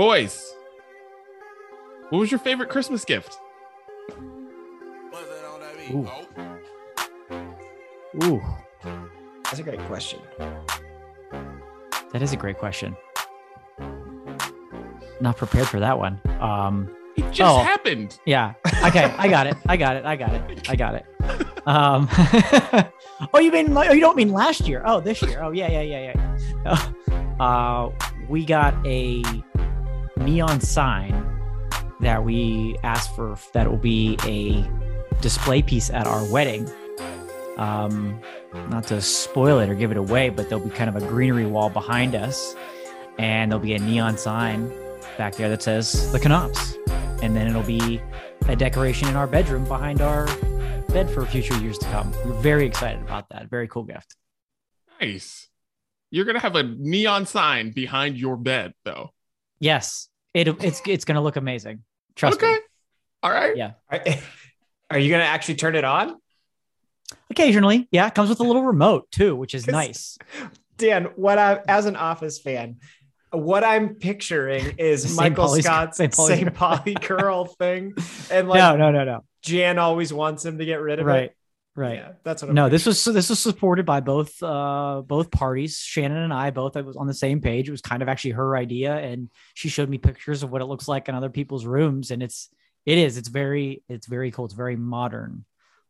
Boys, what was your favorite Christmas gift? Ooh. Ooh, That's a great question. that is a great question. Not prepared for that one. Um, It just Oh. happened. yeah. Okay, I got it. I got it. I got it. I got it. Um, oh, you mean? Oh, you don't mean last year? Oh, this year? Oh, yeah, yeah, yeah, yeah. Uh, we got a neon sign that we asked for. That will be a display piece at our wedding. Um, not to spoil it or give it away, but there'll be kind of a greenery wall behind us, and there'll be a neon sign back there that says the Knops, and then it'll be a decoration in our bedroom behind our bed for future years to come. We're very excited about that. Very cool gift. Nice. You're gonna have a neon sign behind your bed, though. Yes, it, it's it's gonna look amazing. Trust me. okay. me. All right. Yeah. Are, are you gonna actually turn it on? Occasionally, yeah, it comes with a little remote too, which is nice. Dan, what I as an Office fan, what I'm picturing is Michael Pauli's- Scott's St. Pauli's St. Pauli Girl thing, and like no, no, no, no. Jan always wants him to get rid of Right, it. Right. Yeah, that's what. I'm No, this was this was supported by both uh both parties. Shannon and I both I was on the same page. It was kind of actually her idea, and she showed me pictures of what it looks like in other people's rooms, and it's it is it's very it's very cool. It's very modern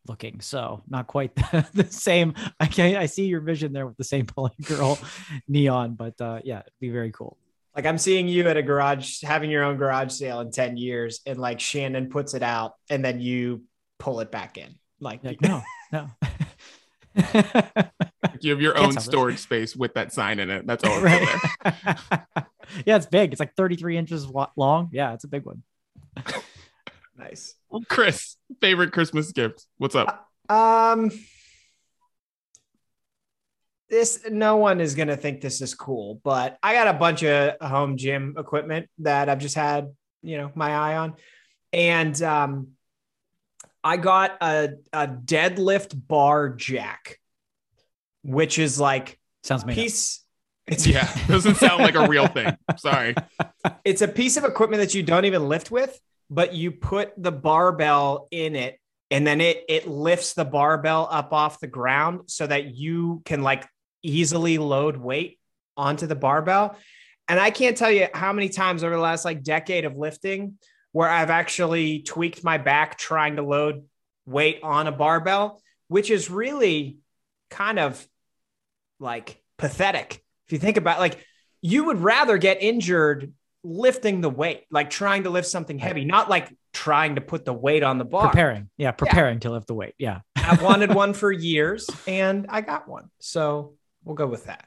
looking. So not quite the, the same. I can I see your vision there with the same Pauli Girl neon, but uh yeah, it'd be very cool. Like I'm seeing you at a garage, having your own garage sale in ten years, and like Shannon puts it out, and then you pull it back in. Like, Like no, no. You have your own tell this. storage space with that sign in it. That's all. right. Right. yeah, it's big. It's like 33 inches long. Yeah, it's a big one. nice. Chris, favorite Christmas gift. What's up? Um, this no one is gonna think this is cool, but I got a bunch of home gym equipment that I've just had, you know, my eye on, and um, I got a a deadlift bar jack, which is like Sounds made up. piece. It's Yeah, doesn't sound like a real thing. Sorry. it's a piece of equipment that you don't even lift with, but you put the barbell in it and then it it lifts the barbell up off the ground so that you can like easily load weight onto the barbell. And I can't tell you how many times over the last like decade of lifting where I've actually tweaked my back trying to load weight on a barbell, which is really kind of like pathetic. If you think about like you would rather get injured lifting the weight, like trying to lift something heavy, not like trying to put the weight on the bar. preparing. Yeah, preparing to lift the weight. Yeah. I've wanted one for years and I got one. So we'll go with that.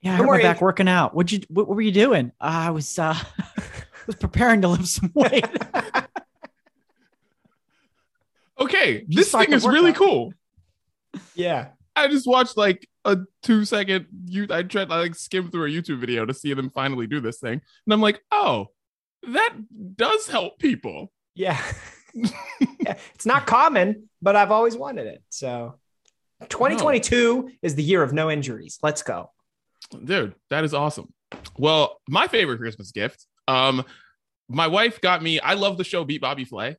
Yeah, I Don't hurt my back working out. What'd you what, what were you doing? Uh, I was uh was preparing to lift some weight. Okay, Just this like thing is really workout. cool. Yeah. I just watched like a two second you I tried to like skim through a YouTube video to see them finally do this thing. And I'm like, oh, that does help people. Yeah. yeah. It's not common, but I've always wanted it. So 2022 is the year of no injuries. Let's go. Dude, that is awesome. Well, my favorite Christmas gift, um, my wife got me, I love the show Beat Bobby Flay.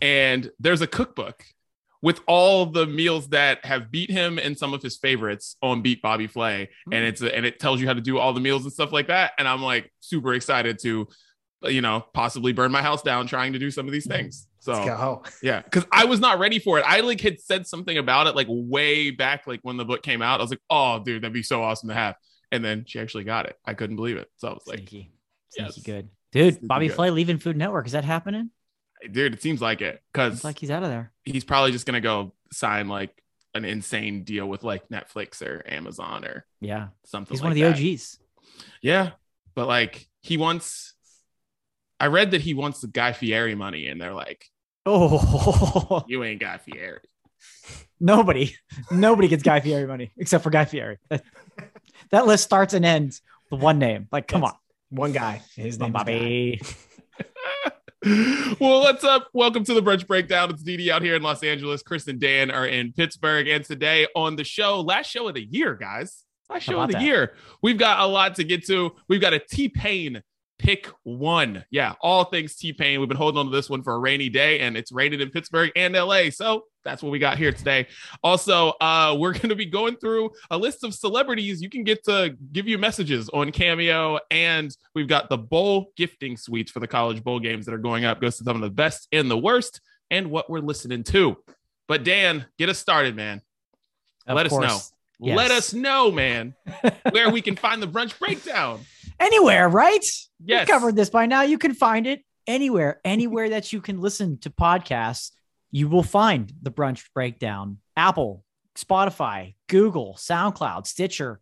And there's a cookbook with all the meals that have beat him and some of his favorites on Beat Bobby Flay. And it's and it tells you how to do all the meals and stuff like that. And I'm like super excited to, you know, possibly burn my house down trying to do some of these things. So yeah, because I was not ready for it. I like had said something about it like way back, like when the book came out. I was like, "Oh, dude, that'd be so awesome to have." And then she actually got it. I couldn't believe it. So I was like. Yes. good. Dude, Bobby good. Flay leaving Food Network. Is that happening? "Dude, it seems like it," because It's like he's out of there. he's probably just gonna go sign like an insane deal with like Netflix or Amazon or Yeah. something. He's like one of the that. OGs. Yeah, but like he wants. I read that he wants the Guy Fieri money, and they're like, Oh, "You ain't Guy Fieri." nobody, nobody gets Guy Fieri money except for Guy Fieri. that list starts and ends with one name. Like, come Yes. on, One guy. His name on, Bobby. well, what's up? Welcome to the brunch breakdown. It's Didi out here in Los Angeles. Chris and Dan are in Pittsburgh, and today on the show, last show of the year, guys. Last show of the that? year. We've got a lot to get to. We've got a T Pain Pick one. Yeah, all things T Pain. We've been holding on to this one for a rainy day, and it's raining in Pittsburgh and LA. So that's what we got here today. Also, uh, we're going to be going through a list of celebrities you can get to give you messages on Cameo, and we've got the bowl gifting suites for the college bowl games that are going up. Goes to some of the best and the worst, and what we're listening to. But Dan, get us started, man. Of Let course. us know. Yes. Let us know, man, where we can find the brunch breakdown. Anywhere, right? Yes. We've covered this by now. You can find it anywhere, anywhere that you can listen to podcasts. You will find the brunch breakdown. Apple, Spotify, Google, SoundCloud, Stitcher,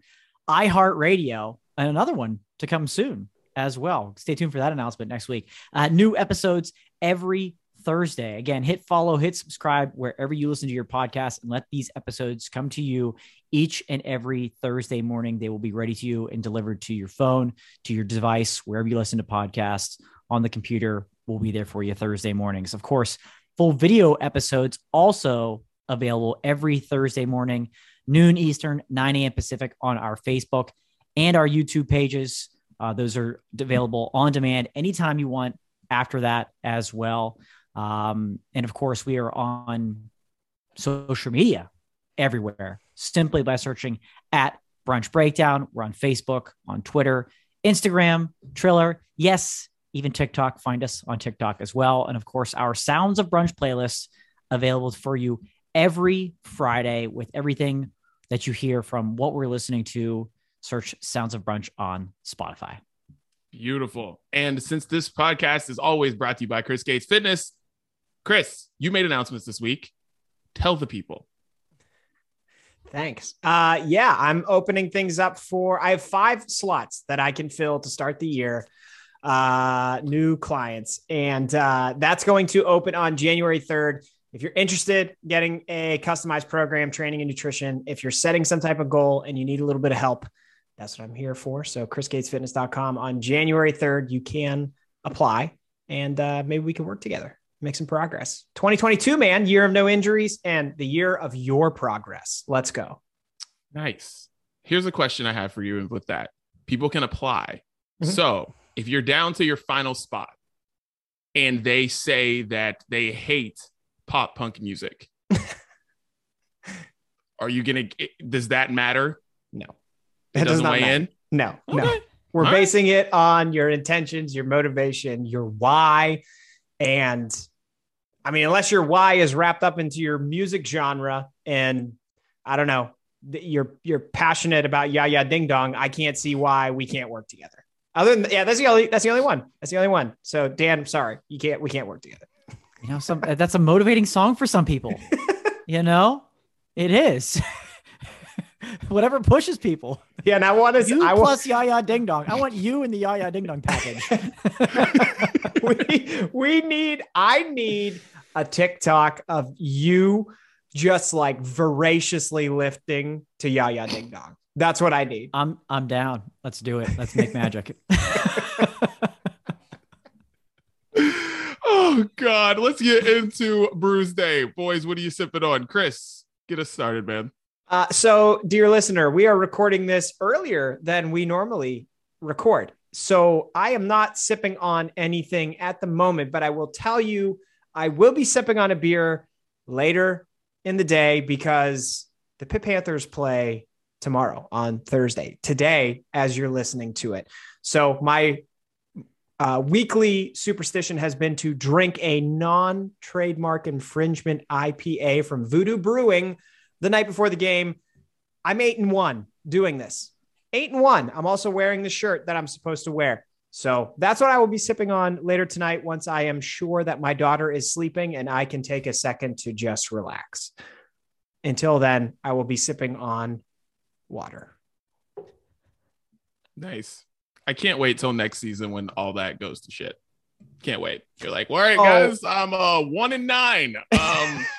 iHeartRadio, and another one to come soon as well. Stay tuned for that announcement next week. Uh, new episodes every Thursday. Again, hit follow, hit subscribe wherever you listen to your podcast, and let these episodes come to you each and every Thursday morning. They will be ready to you and delivered to your phone, to your device, wherever you listen to podcasts on the computer. We'll be there for you Thursday mornings. Of course, full video episodes also available every Thursday morning, noon Eastern, 9 a.m. Pacific on our Facebook and our YouTube pages. Uh, those are available on demand anytime you want after that as well. Um, and of course, we are on social media everywhere simply by searching at Brunch Breakdown. We're on Facebook, on Twitter, Instagram, Triller. Yes, even TikTok. Find us on TikTok as well. And of course, our Sounds of Brunch playlist available for you every Friday with everything that you hear from what we're listening to. Search Sounds of Brunch on Spotify. Beautiful. And since this podcast is always brought to you by Chris Gates Fitness, Chris, you made announcements this week. Tell the people. Thanks. Uh, yeah, I'm opening things up for. I have five slots that I can fill to start the year. Uh, new clients, and uh, that's going to open on January 3rd. If you're interested in getting a customized program, training and nutrition, if you're setting some type of goal and you need a little bit of help, that's what I'm here for. So, chrisgatesfitness.com on January 3rd, you can apply and uh, maybe we can work together, make some progress. 2022, man, year of no injuries and the year of your progress. Let's go. Nice. Here's a question I have for you with that. People can apply. Mhm. So if you're down to your final spot and they say that they hate pop punk music, are you going to, does that matter? No, It That does doesn't not weigh matter. in? no, no. We're All right. basing it on your intentions, your motivation, your why. And I mean, unless your why is wrapped up into your music genre and I don't know, you're you're passionate about Ya Ya Ding Dong, I can't see why we can't work together. Other than yeah, that's the only that's the only one. That's the only one. So Dan, I'm sorry. You can't we can't work together. You know, some that's a motivating song for some people. you know, it is. Whatever pushes people. Yeah, and I want to You I want plus Yaya Ding Dong. I want you in the Yaya Ding Dong package. we, we need i need a tiktok of you just like voraciously lifting to ya ya ding dong that's what i need I'm I'm down. Let's do it. Let's make magic. oh, God. Let's get into Brews Day. Boys, what are you sipping on? Chris, get us started, man. Uh, so dear listener we are recording this earlier than we normally record so i am not sipping on anything at the moment but i will tell you i will be sipping on a beer later in the day because the Pitt Panthers play tomorrow on Thursday. Today, as you're listening to it. So my uh, weekly superstition has been to drink a non-trademark infringement IPA from Voodoo Brewing the night before the game. I'm eight and one doing this. Eight and one. I'm also wearing the shirt that I'm supposed to wear. So that's what I will be sipping on later tonight once I am sure that my daughter is sleeping and I can take a second to just relax. Until then, I will be sipping on water. Nice. I can't wait till next season when all that goes to shit. Can't wait. You're like, all right, Oh. guys, I'm uh one in nine. Um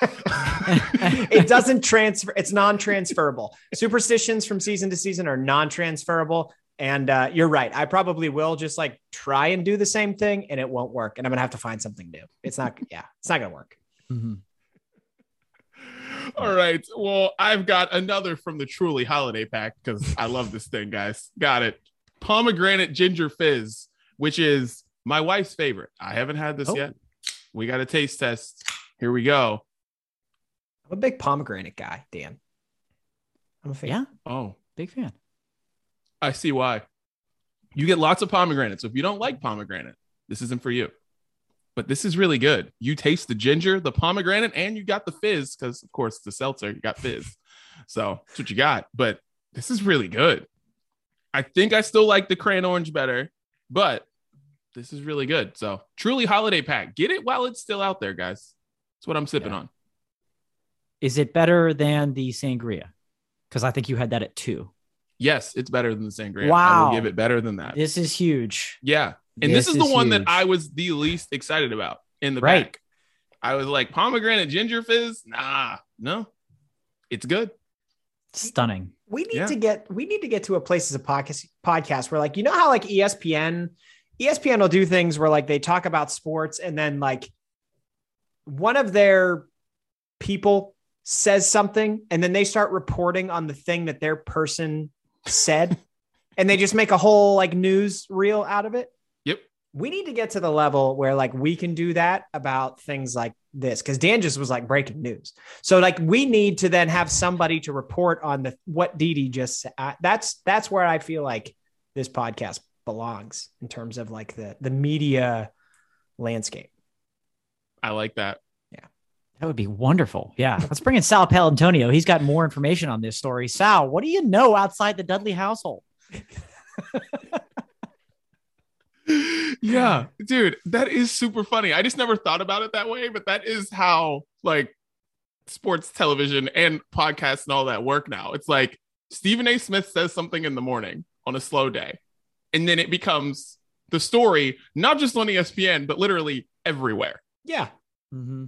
it doesn't transfer, it's non transferable. Superstitions from season to season are non transferable. And uh, you're right. I probably will just like try and do the same thing and it won't work. And I'm going to have to find something new. It's not, yeah, it's not going to work. Mhm. All right. Well, I've got another from the Truly Holiday Pack because I love this thing, guys. Got it. Pomegranate ginger fizz which is my wife's favorite. I haven't had this Oh. yet. We got a taste test. Here we go. I'm a big pomegranate guy, Dan. I'm a fan. Yeah, Oh, big fan. I see why. You get lots of pomegranate. So if you don't like pomegranate, this isn't for you. But this is really good. You taste the ginger, the pomegranate, and you got the fizz because, of course, the seltzer, you got fizz. So that's what you got. But this is really good. I think I still like the crayon orange better, but this is really good. So truly holiday pack. Get it while it's still out there, guys. That's what I'm sipping Yeah. on. Is it better than the sangria? Because I think you had that at two. Yes, it's better than the sangria. I Wow. will give it better than that. This is huge. Yeah. And this, This is the is one that. I was the least excited about in the Right. pack. I was like, pomegranate ginger fizz? Nah, no. It's good. Stunning. we need Yeah. to get we need to get to a place as a podcast podcast where like you know how like ESPN ESPN will do things where like they talk about sports and then like one of their people says something and then they start reporting on the thing that their person said and they just make a whole like news reel out of it. Yep. We need to get to the level where like we can do that about things like this because Dan just was like breaking news. So like we need to then have somebody to report on the what Didi just said. Uh, that's that's where I feel like this podcast belongs in terms of like the the media landscape. I like that. Yeah. That would be wonderful. Yeah. Let's bring in Sal Paolantonio. He's got more information on this story. Sal, what do you know outside the Dudley household? yeah, dude, that is super funny. I just never thought about it that way, but that is how like sports television and podcasts and all that work now. It's like Stephen A. Smith says something in the morning on a slow day, and then it becomes the story, not just on ESPN, but literally everywhere. Yeah. Mm-hmm.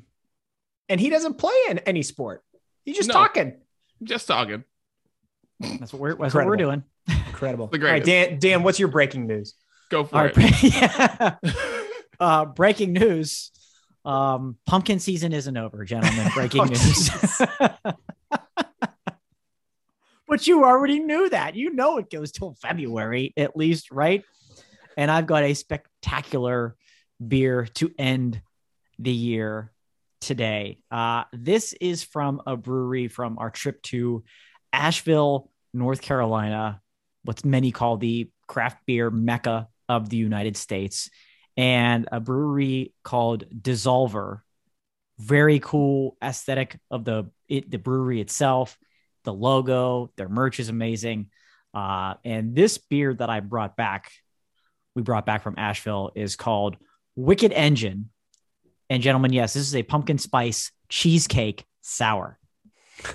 And he doesn't play in any sport. He's just No. talking. Just talking. That's what we're, that's what we're doing. Incredible. The All right, greatest. Dan, Dan, what's your breaking news? Go for All it. right. yeah. Uh, breaking news. Um, pumpkin season isn't over, gentlemen. Breaking Oh, news. But you already knew that. You know it goes till February at least, right? And I've got a spectacular beer to end the year today. Uh, this is from a brewery from our trip to Asheville, North Carolina, what's many call the craft beer mecca of the United States, and a brewery called DSSOLVR. Very cool aesthetic of the it, the brewery itself, the logo, their merch is amazing. Uh, and this beer that I brought back, we brought back from Asheville, is called Wicked Engine. And gentlemen, yes, this is a pumpkin spice cheesecake sour.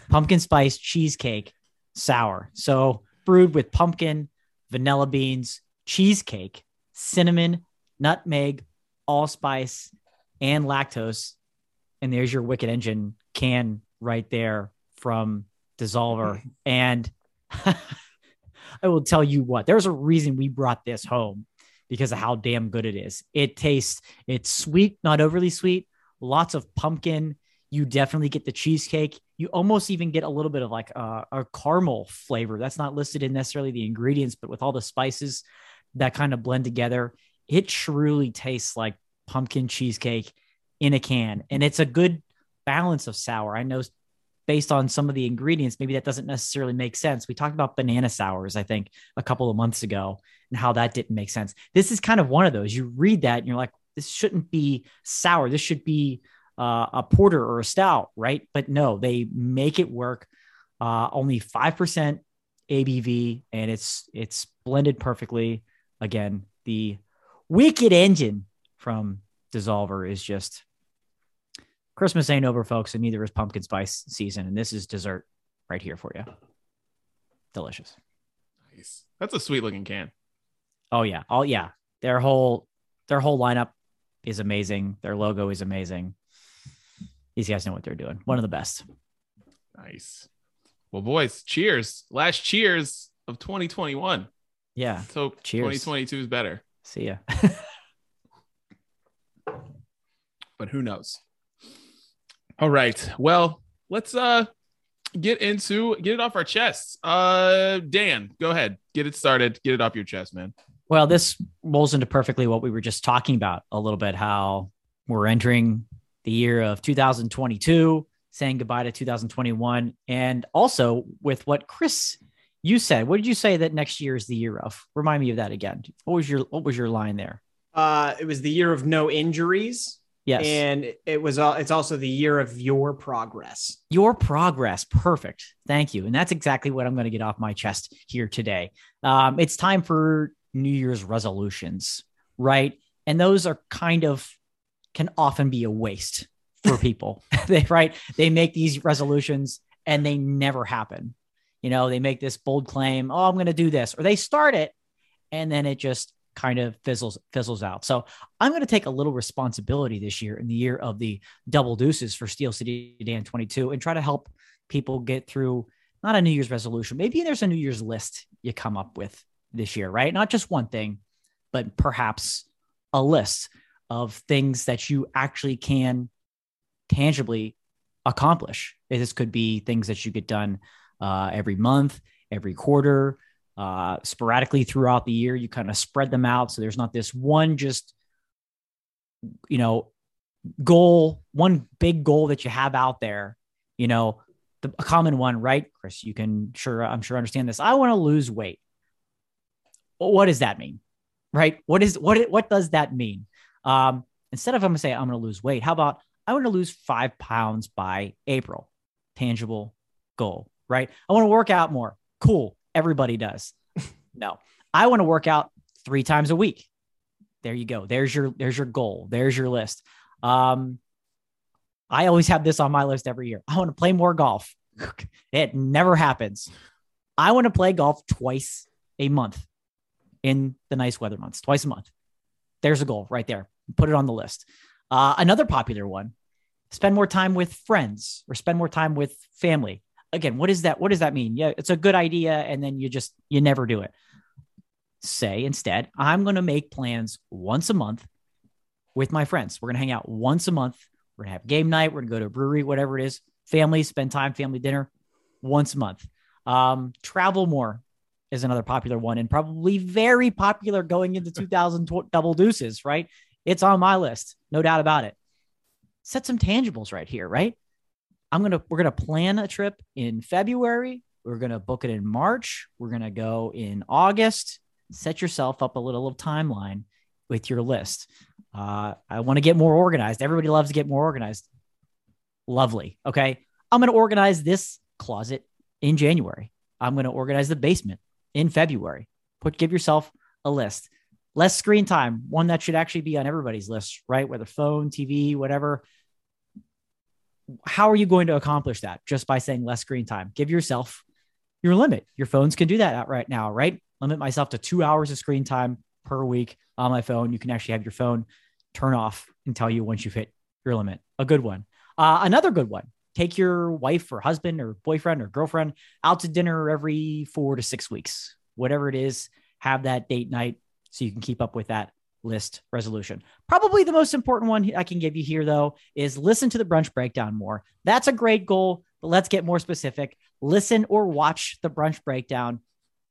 Pumpkin spice cheesecake sour. So brewed with pumpkin, vanilla beans, cheesecake, cinnamon, nutmeg, allspice, and lactose. And there's your Wicked Engine can right there from DSSOLVR. And I will tell you what, there's a reason we brought this home because of how damn good it is. It tastes, it's sweet, not overly sweet, lots of pumpkin. You definitely get the cheesecake. You almost even get a little bit of like a, a caramel flavor. That's not listed in necessarily the ingredients, but with all the spices that kind of blend together, it truly tastes like pumpkin cheesecake in a can. And it's a good balance of sour. I know based on some of the ingredients, maybe that doesn't necessarily make sense. We talked about banana sours, I think, a couple of months ago, and how that didn't make sense. This is kind of one of those. You read that and you're like, this shouldn't be sour. This should be uh, a porter or a stout, right? But no, they make it work. Uh, only five percent ABV, and it's it's blended perfectly. Again, the Wicked Engine from DSSOLVR is just Christmas ain't over, folks, and neither is pumpkin spice season. And this is dessert right here for you. Delicious. Nice. That's a sweet looking can. Oh yeah. Oh yeah. Their whole their whole lineup is amazing. Their logo is amazing. These guys know what they're doing. One of the best. Nice. Well, boys, cheers. Last cheers of 2021. Yeah. Let's Cheers. 2022 is better, See ya. but who knows? All right. Well, let's uh get into get it off our chests. Uh Dan, go ahead. Get it started. Get it off your chest, man. Well, this rolls into perfectly what we were just talking about a little bit how we're entering the year of 2022, saying goodbye to 2021. And also with what Chris you said, what did you say that next year is the year of? Remind me of that again. What was your what was your line there? Uh, it was the year of no injuries. Yes. And it was all it's also the year of your progress. Your progress. Perfect. Thank you. And that's exactly what I'm going to get off my chest here today. Um, it's time for New Year's resolutions, right? And those are kind of can often be a waste for people. they right. They make these resolutions and they never happen. You know, they make this bold claim, oh, I'm going to do this, or they start it and then it just kind of fizzles fizzles out. So I'm going to take a little responsibility this year in the year of the double deuces for Steel City Dan 22 and try to help people get through not a New Year's resolution. Maybe there's a New Year's list you come up with this year, right? Not just one thing, but perhaps a list of things that you actually can tangibly accomplish. This could be things that you get done uh, every month, every quarter, uh, sporadically throughout the year. You kind of spread them out. So there's not this one just, you know, goal, one big goal that you have out there, you know, the, a common one, right? Chris, you can sure, I'm sure understand this. I want to lose weight. What does that mean? Right? What is, what, what does that mean? Um, instead of I'm going to say I'm going to lose weight, how about I want to lose five pounds by April? Tangible goal, right? I want to work out more. Cool. Everybody does. no, I want to work out three times a week. There you go. There's your there's your goal. There's your list. Um, I always have this on my list every year. I want to play more golf. it never happens. I want to play golf twice a month in the nice weather months, twice a month. There's a goal right there. Put it on the list. Uh, another popular one: spend more time with friends or spend more time with family again, what is that? What does that mean? Yeah, it's a good idea, and then you just you never do it. Say instead, I'm going to make plans once a month with my friends. We're going to hang out once a month. We're going to have game night. We're going to go to a brewery, whatever it is. Family, spend time, family dinner once a month. Um, travel more is another popular one and probably very popular going into 2000 double deuces, right? It's on my list, no doubt about it. Set some tangibles right here, right? I'm gonna we're gonna plan a trip in February. We're gonna book it in March. We're gonna go in August. Set yourself up a little, timeline with your list. Uh, I want to get more organized. Everybody loves to get more organized. Lovely. Okay. I'm going to organize this closet in January. I'm going to organize the basement in February. Put give yourself a list. Less screen time, one that should actually be on everybody's list, right? Whether phone, TV, whatever how are you going to accomplish that just by saying less screen time? Give yourself your limit. Your phones can do that right now, right? Limit myself to two hours of screen time per week on my phone. You can actually have your phone turn off and tell you once you've hit your limit. A good one. Uh, another good one. Take your wife or husband or boyfriend or girlfriend out to dinner every four to six weeks, whatever it is. Have that date night so you can keep up with that list resolution. Probably the most important one I can give you here, though, is listen to the brunch breakdown more. That's a great goal, but let's get more specific. Listen or watch the brunch breakdown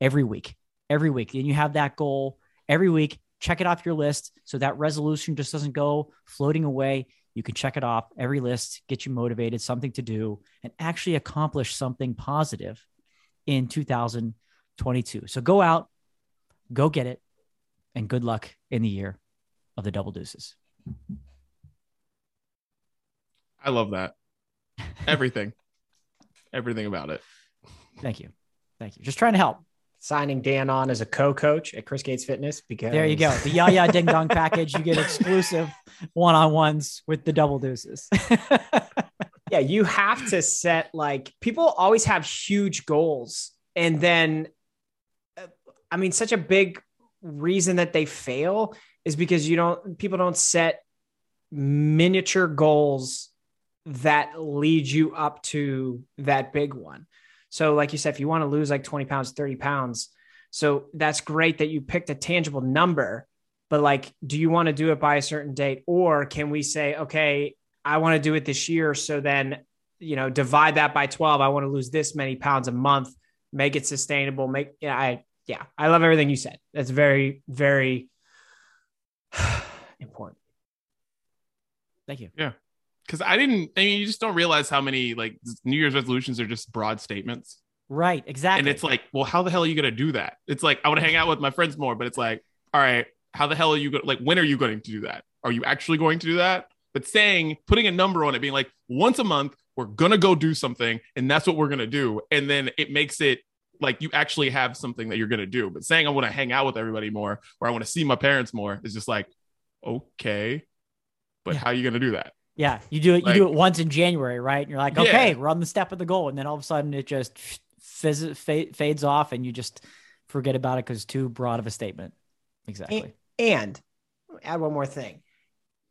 every week. Every week. And you have that goal every week. Check it off your list so that resolution just doesn't go floating away. You can check it off every list, get you motivated, something to do, and actually accomplish something positive in 2022. So go out, go get it, and good luck in the year of the double deuces. I love that. Everything. Everything about it. Thank you. Thank you. Just trying to help. Signing Dan on as a co-coach at Chris Gates Fitness because there you go. The Yaya Ding Dong package. You get exclusive one-on-ones with the double deuces. yeah, you have to set like people always have huge goals, and then uh, I mean, such a big reason that they fail is because you don't people don't set miniature goals that lead you up to that big one. So, like you said, if you want to lose like 20 pounds, 30 pounds, so that's great that you picked a tangible number, but like, do you want to do it by a certain date? Or can we say, okay, I want to do it this year. So then, you know, divide that by 12. I want to lose this many pounds a month, make it sustainable, make, yeah, I, yeah, I love everything you said. That's very, very important. Thank you. Yeah. Because I didn't. I mean, you just don't realize how many like New Year's resolutions are just broad statements, Right. Exactly. and it's like, well, how the hell are you gonna do that? It's like I want to hang out with my friends more, but it's like, all right, how the hell are you going? Like, when are you going to do that? Are you actually going to do that? But saying, putting a number on it, being like, once a month, we're gonna go do something, and that's what we're gonna do, and then it makes it like you actually have something that you're gonna do. But saying I want to hang out with everybody more, or I want to see my parents more, is just like, okay, but Yeah. how are you gonna do that? Yeah, you do it. You do it once in January, right? And you're like, Yeah. okay, we're on the step of the goal, and then all of a sudden it just fizz, fa- fades off, and you just forget about it because it's too broad of a statement. Exactly. And add one more thing.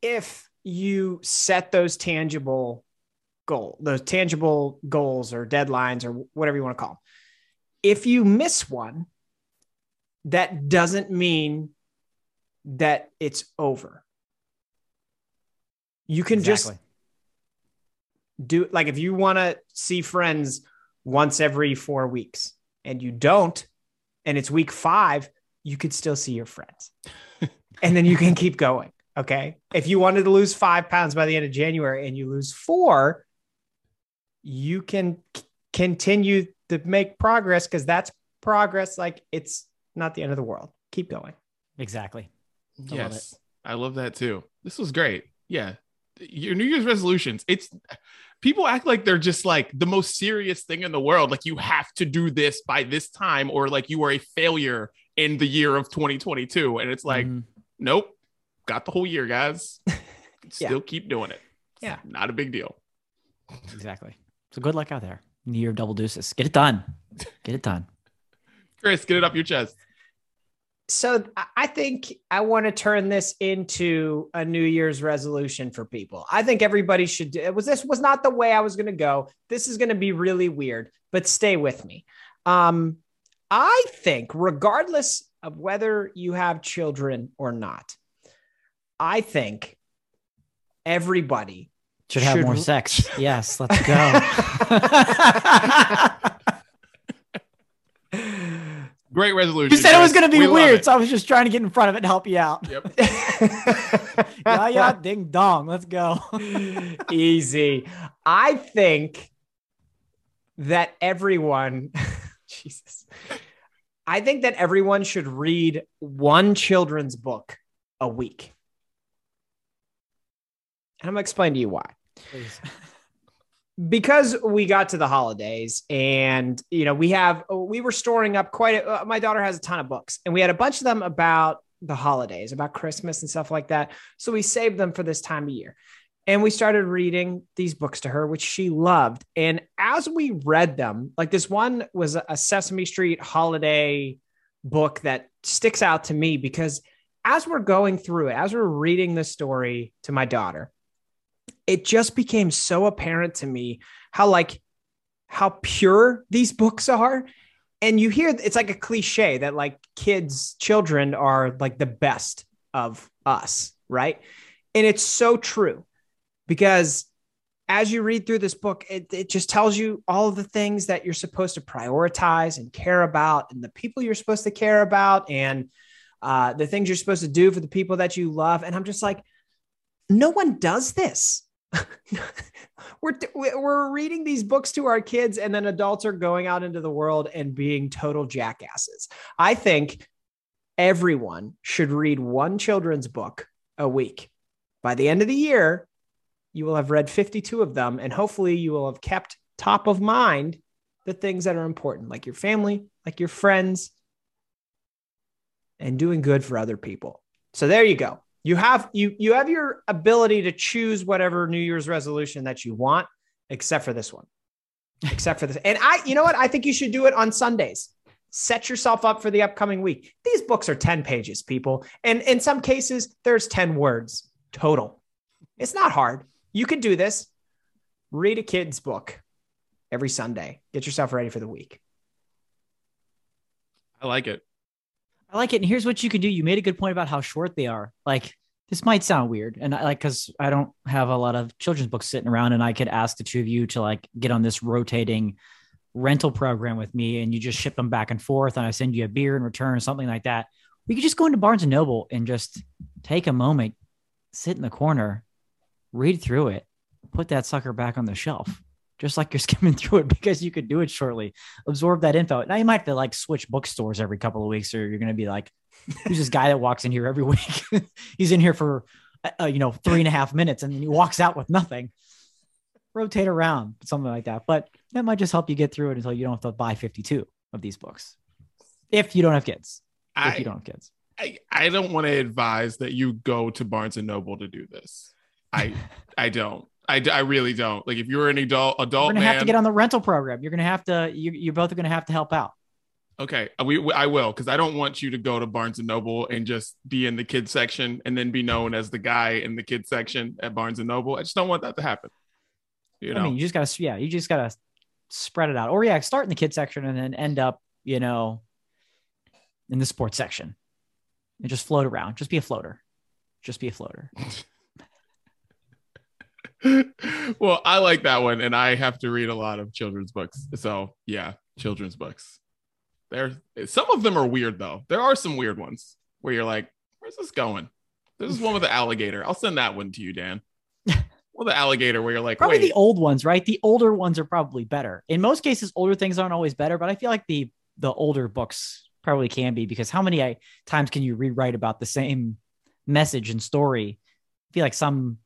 If you set those tangible goal, those tangible goals or deadlines or whatever you want to call them, if you miss one, that doesn't mean that it's over. You can just do like if you want to see friends once every four weeks and you don't, and it's week five, you could still see your friends. and then you can keep going. Okay. If you wanted to lose five pounds by the end of January and you lose four, you can c- continue to make progress because that's progress. Like it's not the end of the world. Keep going. exactly. I love yes, I love that too. This was great. Yeah, your New Year's resolutions. It's people act like they're just like the most serious thing in the world. Like you have to do this by this time, or like you are a failure in the year of 2022. And it's like, Mhm. nope, got the whole year, guys. Yeah. Still keep doing it. Yeah. not a big deal. exactly. So good luck out there. New Year of double deuces. Get it done. Get it done. Chris, get it up your chest. So I- I think I want to turn this into a New Year's resolution for people. I think everybody should do it. Was this was not the way I was going to go. This is going to be really weird, but stay with me. Um, I think, regardless of whether you have children or not, I think everybody Should have Should- more sex. Yes, let's go. Great resolution. you said it was going to be We weird, so I was just trying to get in front of it and help you out. Yep. yeah, yeah, ding dong. Let's go. Easy. I think that everyone, Jesus, I think that everyone should read one children's book a week. And I'm going to explain to you why. Please. Because we got to the holidays and you know we have we were storing up quite a, uh, my daughter has a ton of books and we had a bunch of them about the holidays about christmas and stuff like that. So we saved them for this time of year. And we started reading these books to her which she loved. And as we read them like this one was a sesame street holiday book that sticks out to me because as we're going through it as we're reading the story to my daughter it just became so apparent to me how like how pure these books are. And you hear it's like a cliche that like kids children are like the best of us right? And it's so true because as you read through this book it, it just tells you all the things that you're supposed to prioritize and care about and the people you're supposed to care about and uh, the things you're supposed to do for the people that you love. And i'm just like no one does this. we're we're reading these books to our kids, and then adults are going out into the world and being total jackasses. I think everyone should read one children's book a week. By the end of the year, you will have read 52 of them, and hopefully, you will have kept top of mind the things that are important, like your family, like your friends, and doing good for other people. So there you go you have you you have your ability to choose whatever new year's resolution that you want except for this one. Except for this. And i you know what? I think you should do it on sundays. Set yourself up for the upcoming week. These books are 10 pages people. And in some cases there's 10 words total. It's not hard. You can do this. Read a kid's book every sunday. Get yourself ready for the week. I like it. I like it. And here's what you can do. You made a good point about how short they are. Like this might sound weird, and I like because I don't have a lot of children's books sitting around, and I could ask the two of you to like get on this rotating rental program with me and you just ship them back and forth and I send you a beer in return or something like that, we could just go into Barnes and Noble and just take a moment, sit in the corner, read through it, put that sucker back on the shelf, just like you're skimming through it because you could do it shortly, absorb that info. Now you might have to like switch bookstores every couple of weeks, or you're going to be like, who's this guy that walks in here every week? He's in here for, uh, you know, three and a half minutes and he walks out with nothing. Rotate around, something like that. But that might just help you get through it until you don't have to buy 52 of these books. If you don't have kids. If you don't have kids. I, I don't want to advise that you go to Barnes and Noble to do this. I I don't. I, I really don't. Like if you're an adult adult We're gonna man, have to get on the rental program. You're gonna have to. You, you're both gonna have to help out. okay, uh, we, we I will because I don't want you to go to Barnes and Noble and just be in the kids section and then be known as the guy in the kids section at Barnes and Noble. I just don't want that to happen. You know, I mean, you just gotta. Yeah, you just gotta spread it out. Or yeah, start in the kids section and then end up, you know, in the sports section, and just float around. Just be a floater. Just be a floater. well, I like that one, and I have to read a lot of children's books. So yeah, children's books. There, some of them are weird though. There are some weird ones where you're like, "Where's this going?" This is one with the alligator. I'll send that one to you, Dan. well, the alligator where you're like, Probably wait, the old ones, right? The older ones are probably better. In most cases, older things aren't always better, but I feel like the the older books probably can be because how many uh, times can you rewrite about the same message and story? I feel like some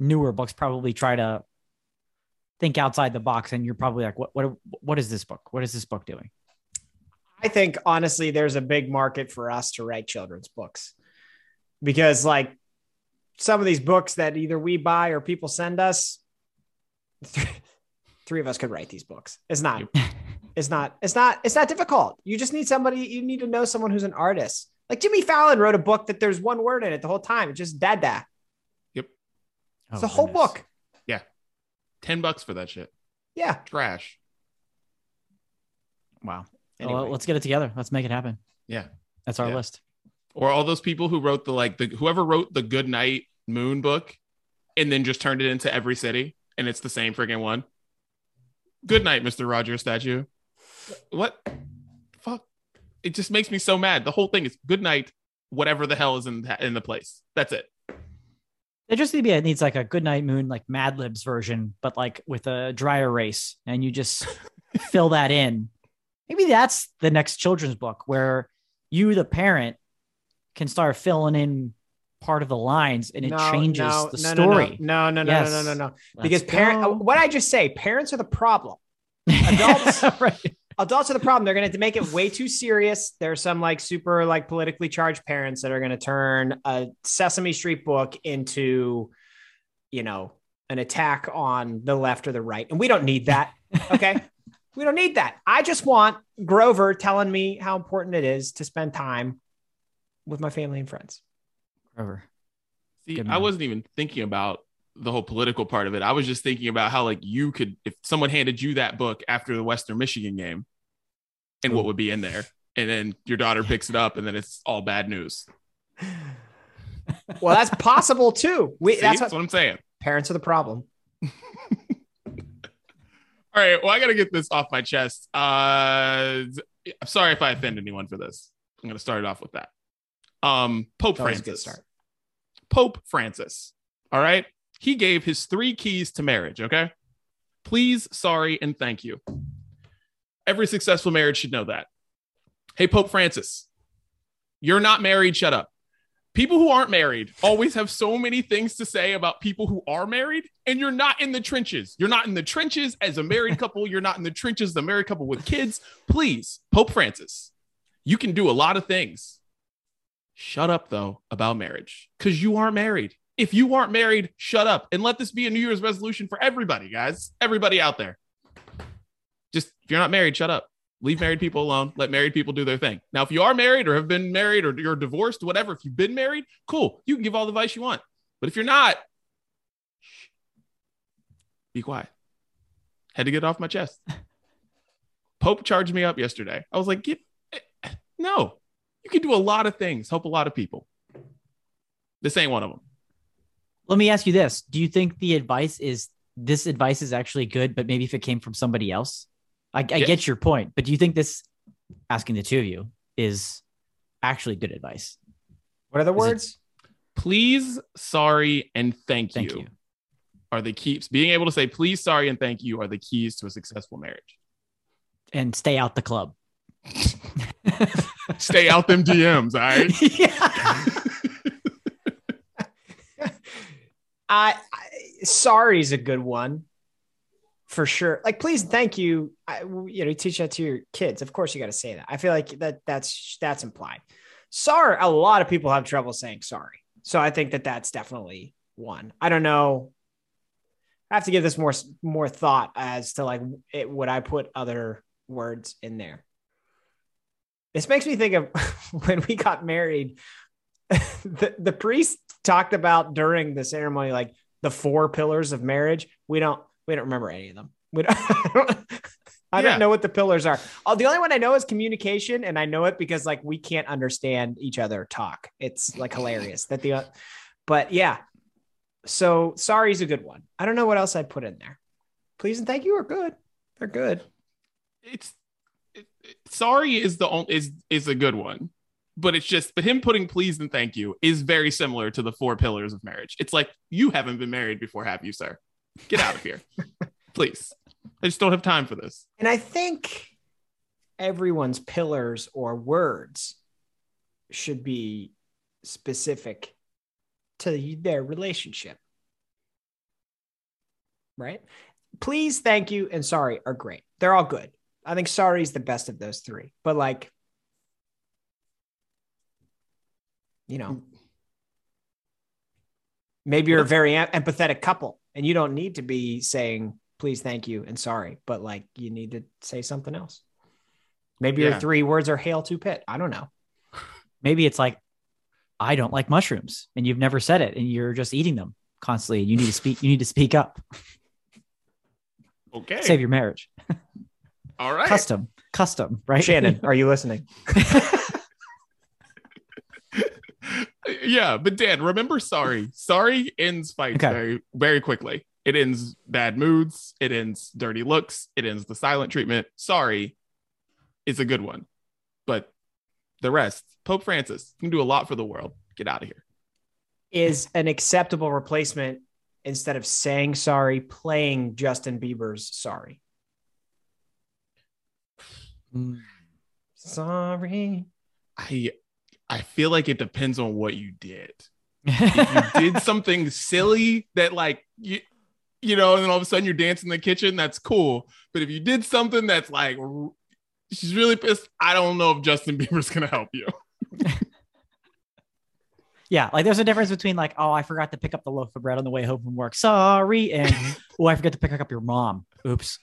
newer books probably try to think outside the box, and you're probably like, what what what is this book? What is this book doing? I think honestly, there's a big market for us to write children's books because, like, some of these books that either we buy or people send us, th- three of us could write these books. It's not, it's not, it's not, it's not difficult. You just need somebody, you need to know someone who's an artist. Like Jimmy Fallon wrote a book that there's one word in it the whole time. It's just dada. Oh, it's Oh, the whole book. Yeah. ten bucks for that shit. Yeah. Trash. Wow. Anyway. Well, let's get it together. Let's make it happen. Yeah. That's our Yeah. list. Or all those people who wrote the like the whoever wrote the Good Night Moon book, and then just turned it into every city, and it's the same freaking one. Good night, Mister Rogers statue. What? Fuck! It just makes me so mad. The whole thing is good night, whatever the hell is in the, in the place. That's it. It just maybe it needs like a Good Night Moon, like Mad Libs version, but like with a dry erase, and you just fill that in. Maybe that's the next children's book where you, the parent, can start filling in part of the lines, and it No, changes no, the no, story. No, no, no, Yes. no, no, no, no. Because parent, what I just say, parents are the problem. Adults- right? Adults are the problem. They're going to make it way too serious. There's some like super like politically charged parents that are going to turn a Sesame Street book into, you know, an attack on the left or the right. And we don't need that. Okay. we don't need that. I just want Grover telling me how important it is to spend time with my family and friends. Grover. See, I wasn't even thinking about the whole political part of it. I was just thinking about how like you could if someone handed you that book after the Western Michigan game and what would be in there. And then your daughter picks it up and then it's all bad news. Well, that's possible too. We, See? that's that's what what I'm saying. parents are the problem. All right. Well, I got to get this off my chest. Uh, I'm sorry if I offend anyone for this. I'm going to start it off with that. Um, Pope That Francis. start. Pope Francis. All right. He gave his three keys to marriage. Okay. Please, sorry, and thank you. Every successful marriage should know that. Hey, Pope Francis, you're not married. Shut up. People who aren't married always have so many things to say about people who are married, and you're not in the trenches. You're not in the trenches as a married couple. You're not in the trenches as a married couple with kids. Please, Pope Francis, you can do a lot of things. Shut up, though, about marriage because you aren't married. If you aren't married, shut up and let this be a New Year's resolution for everybody, guys. Everybody out there. Just if you're not married, shut up. Leave married people alone. Let married people do their thing. Now, if you are married or have been married or you're divorced, whatever, if you've been married, cool. You can give all the advice you want. But if you're not, shh, be quiet. Had to get it off my chest. Pope charged me up yesterday. I was like, get eh, no. You can do a lot of things, help a lot of people. This ain't one of them. Let me ask you this: Do you think the advice is this advice is actually good, but maybe if it came from somebody else, I, I Yeah. get your point, but do you think this asking the two of you is actually good advice? What are the Is it- words? Please, sorry, and thank, Thank you, you. are the keys. Being able to say please, sorry, and thank you are the keys to a successful marriage. And stay out the club. Stay out them DMs, all right? yeah. I, I sorry is a good one for sure. Like, please, thank you. I, you know, teach that to your kids. Of course, you got to say that. I feel like that that's that's implied. Sorry, a lot of people have trouble saying sorry, so I think that that's definitely one. I don't know. I have to give this more more thought as to like it, would I put other words in there. This makes me think of when we got married. the, the priest talked about during the ceremony like the four pillars of marriage. We don't we don't remember any of them. We don't, I Yeah. don't know what the pillars are. Oh, the only one I know is communication, and I know it because like we can't understand each other talk. It's like hilarious that the uh, but yeah. So sorry is a good one. I don't know what else I'd put in there. Please and thank you are good. They're good. It's it, it- sorry is the only is is a good one. But it's just, but him putting please and thank you is very similar to the four pillars of marriage. It's like, you haven't been married before, have you, sir? Get out of here. Please. I just don't have time for this. And I think everyone's pillars or words should be specific to their relationship. Right? Please, thank you, and sorry are great. They're all good. I think sorry is the best of those three. But like, you know, mm. maybe you're a very em- empathetic couple and you don't need to be saying please, thank you, and sorry, but like you need to say something else. Maybe your three words are hail to pit. I don't know. Maybe it's like, I don't like mushrooms, and you've never said it, and you're just eating them constantly. And you need to speak. You need to speak up. Okay. Save your marriage. All right. Custom, custom, right? Shannon, are you listening? yeah, but Dan, remember sorry. Sorry ends fights Okay. very, very quickly. It ends bad moods, it ends dirty looks, it ends the silent treatment. Sorry is a good one. But the rest, Pope Francis can do a lot for the world. Get out of here. Is an acceptable replacement instead of saying sorry, playing Justin Bieber's sorry. Mm. Sorry. I I feel like it depends on what you did. If you did something silly that like you you know, and then all of a sudden you're dancing in the kitchen, that's cool. But if you did something that's like she's really pissed, I don't know if Justin Bieber's gonna help you. yeah, like there's a difference between like, oh, I forgot to pick up the loaf of bread on the way home from work. Sorry, and oh, I forgot to pick up your mom. Oops.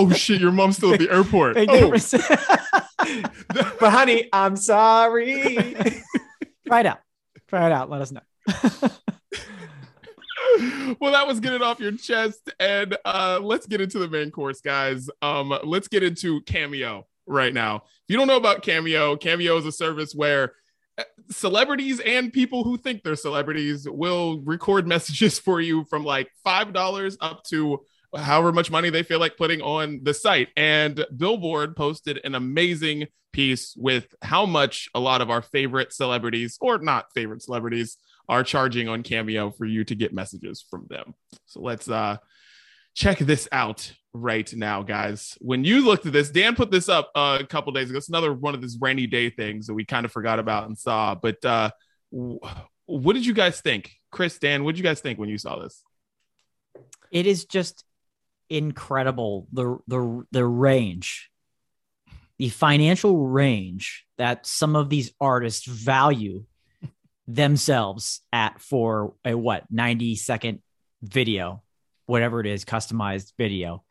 Oh shit, your mom's still at the airport. Big Oh, difference. but honey, I'm sorry. Try it out. Try it out. Let us know. well, that was getting off your chest, and uh, let's get into the main course, guys. Um, let's get into Cameo right now. If you don't know about Cameo, Cameo is a service where uh, celebrities and people who think they're celebrities will record messages for you from like five dollars up to however much money they feel like putting on the site. And Billboard posted an amazing piece with how much a lot of our favorite celebrities, or not favorite celebrities, are charging on Cameo for you to get messages from them. So let's uh check this out right now, guys. When you looked at this, Dan put this up uh, a couple days ago. It's another one of these rainy day things that we kind of forgot about and saw. But uh what did you guys think? Chris, Dan, what did you guys think when you saw this? It is just incredible the the the range, the financial range that some of these artists value themselves at for a what 90 second video, whatever it is, customized video.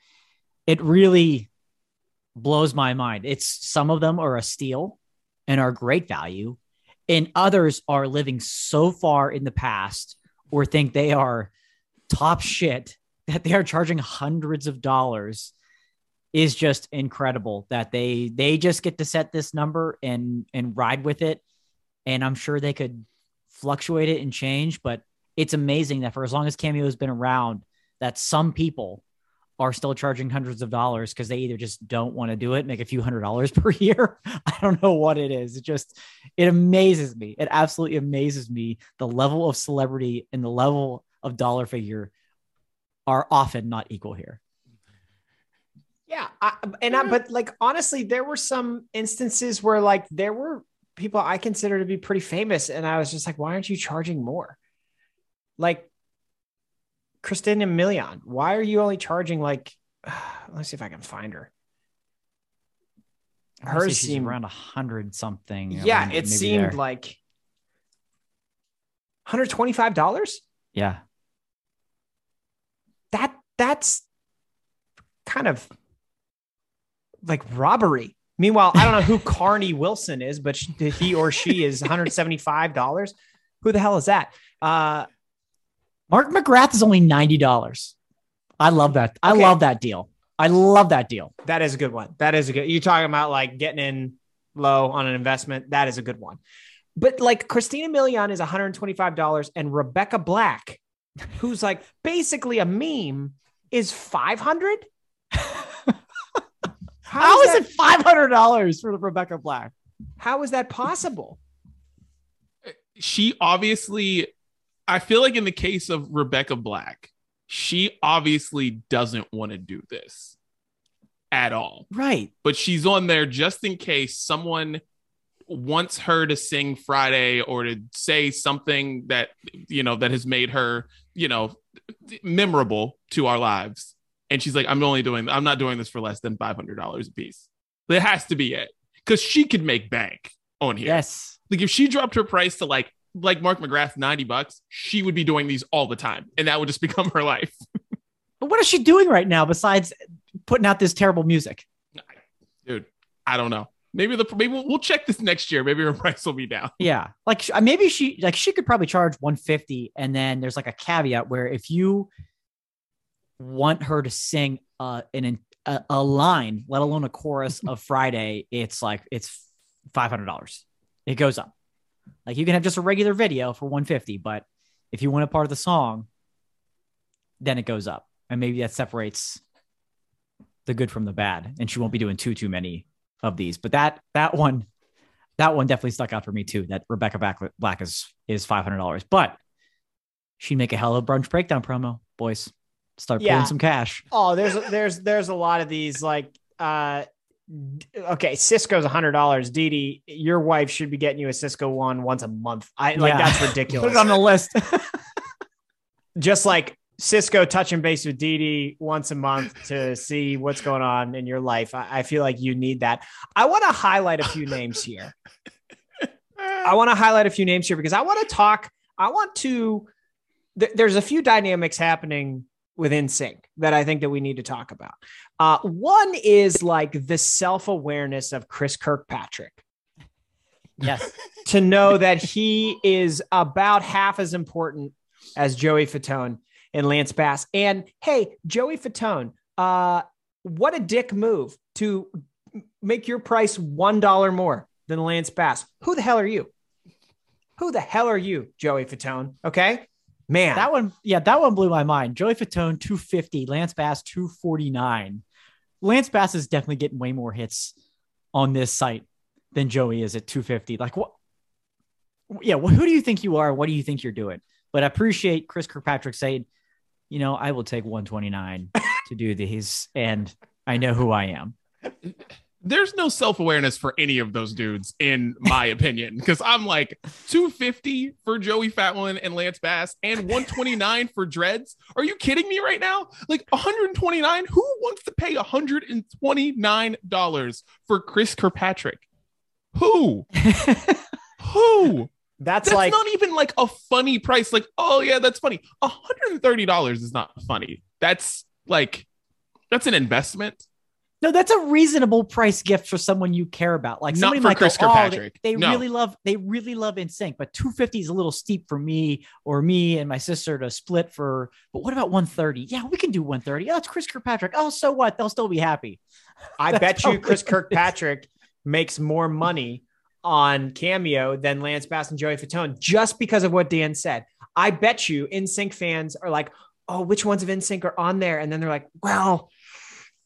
It really blows my mind. It's some of them are a steal and are great value, and others are living so far in the past or think they are top shit that they are charging hundreds of dollars is just incredible that they they just get to set this number and and ride with it and i'm sure they could fluctuate it and change but it's amazing that for as long as cameo has been around that some people are still charging hundreds of dollars because they either just don't want to do it, make a few hundred dollars per year. I don't know what it is. It just it amazes me. It absolutely amazes me the level of celebrity and the level of dollar figure are often not equal here. Yeah, I, and I, but like honestly, there were some instances where like there were people I consider to be pretty famous, and I was just like, why aren't you charging more? Like Christina Milian, why are you only charging like? let me see if I can find her. Hers seemed around a hundred something. Yeah, it seemed there. like hundred twenty five dollars. Yeah, that that's kind of like robbery. Meanwhile, I don't know who Carnie Wilson is, but he or she is $175. Who the hell is that? Uh, Mark McGrath is only $90. I love that. I love that deal. I love that deal. That is a good one. That is a good. You're talking about like getting in low on an investment. That is a good one. But like Christina Milian is $125 and Rebecca Black, who's like basically a meme, is 500 how, How is, is it five hundred dollars for Rebecca Black? How is that possible? Uh, she obviously, I feel like in the case of Rebecca Black, she obviously doesn't want to do this at all. Right. But she's on there just in case someone wants her to sing Friday or to say something that, you know, that has made her, you know, memorable to our lives and she's like, I'm only doing, I'm not doing this for less than five hundred dollars a piece. That has to be it, because she could make bank on here. Yes, like if she dropped her price to like like Mark McGrath ninety bucks, she would be doing these all the time, and that would just become her life. but what is she doing right now besides putting out this terrible music? Dude, I don't know. Maybe the maybe we'll, we'll check this next year. Maybe her price will be down. Yeah, like maybe she like she could probably charge one fifty, and then there's like a caveat where if you want her to sing uh, an a, a line, let alone a chorus of Friday, it's like it's five hundred dollars. It goes up. Like you can have just a regular video for one fifty, but if you want a part of the song, then it goes up, and maybe that separates the good from the bad. And she won't be doing too too many of these. But that that one, that one definitely stuck out for me too. That Rebecca Black is is five hundred dollars, but she'd make a hell of a brunch breakdown promo, boys start yeah. pulling some cash. Oh, there's there's there's a lot of these like uh okay, Cisco's a hundred dollars. Dee your wife should be getting you a Cisco one once a month. I like yeah. that's ridiculous. Put it on the list. Just like Cisco touching base with Dee once a month to see what's going on in your life. I, I feel like you need that. I want to highlight a few names here. I want to highlight a few names here because I want to talk. I want to. Th- there's a few dynamics happening within NSYNC that I think that we need to talk about. Uh, one is like the self awareness of Chris Kirkpatrick. Yes. to know that he is about half as important as Joey Fatone and Lance Bass. And hey, Joey Fatone, uh, what a dick move to make your price $1 more than Lance Bass. Who the hell are you? Who the hell are you, Joey Fatone? Okay. Man, that one, yeah, that one blew my mind. Joey Fatone, 250, Lance Bass, 249. Lance Bass is definitely getting way more hits on this site than Joey is at 250. Like, what? Yeah, well, who do you think you are? What do you think you're doing? But I appreciate Chris Kirkpatrick saying, you know, I will take 129 to do these, and I know who I am. There's no self-awareness for any of those dudes in my opinion because i'm like 250 for joey fatone and lance bass and 129 for dreads. Are you kidding me right now? Like 129 who wants to pay 129 dollars for chris kirkpatrick? Who? Who that's, that's like not even like a funny price like oh yeah that's funny 130 dollars is not funny that's like that's an investment no, that's a reasonable price gift for someone you care about. Like somebody might Chris go, oh, they, they no. really love they really love NSYNC, but 250 is a little steep for me or me and my sister to split for. But what about 130? Yeah, we can do 130. Oh, it's Chris Kirkpatrick. Oh, so what? They'll still be happy. I bet you Chris Kirkpatrick makes more money on Cameo than Lance Bass and Joey Fatone just because of what Dan said. I bet you NSYNC fans are like, oh, which ones of NSYNC are on there? And then they're like, well,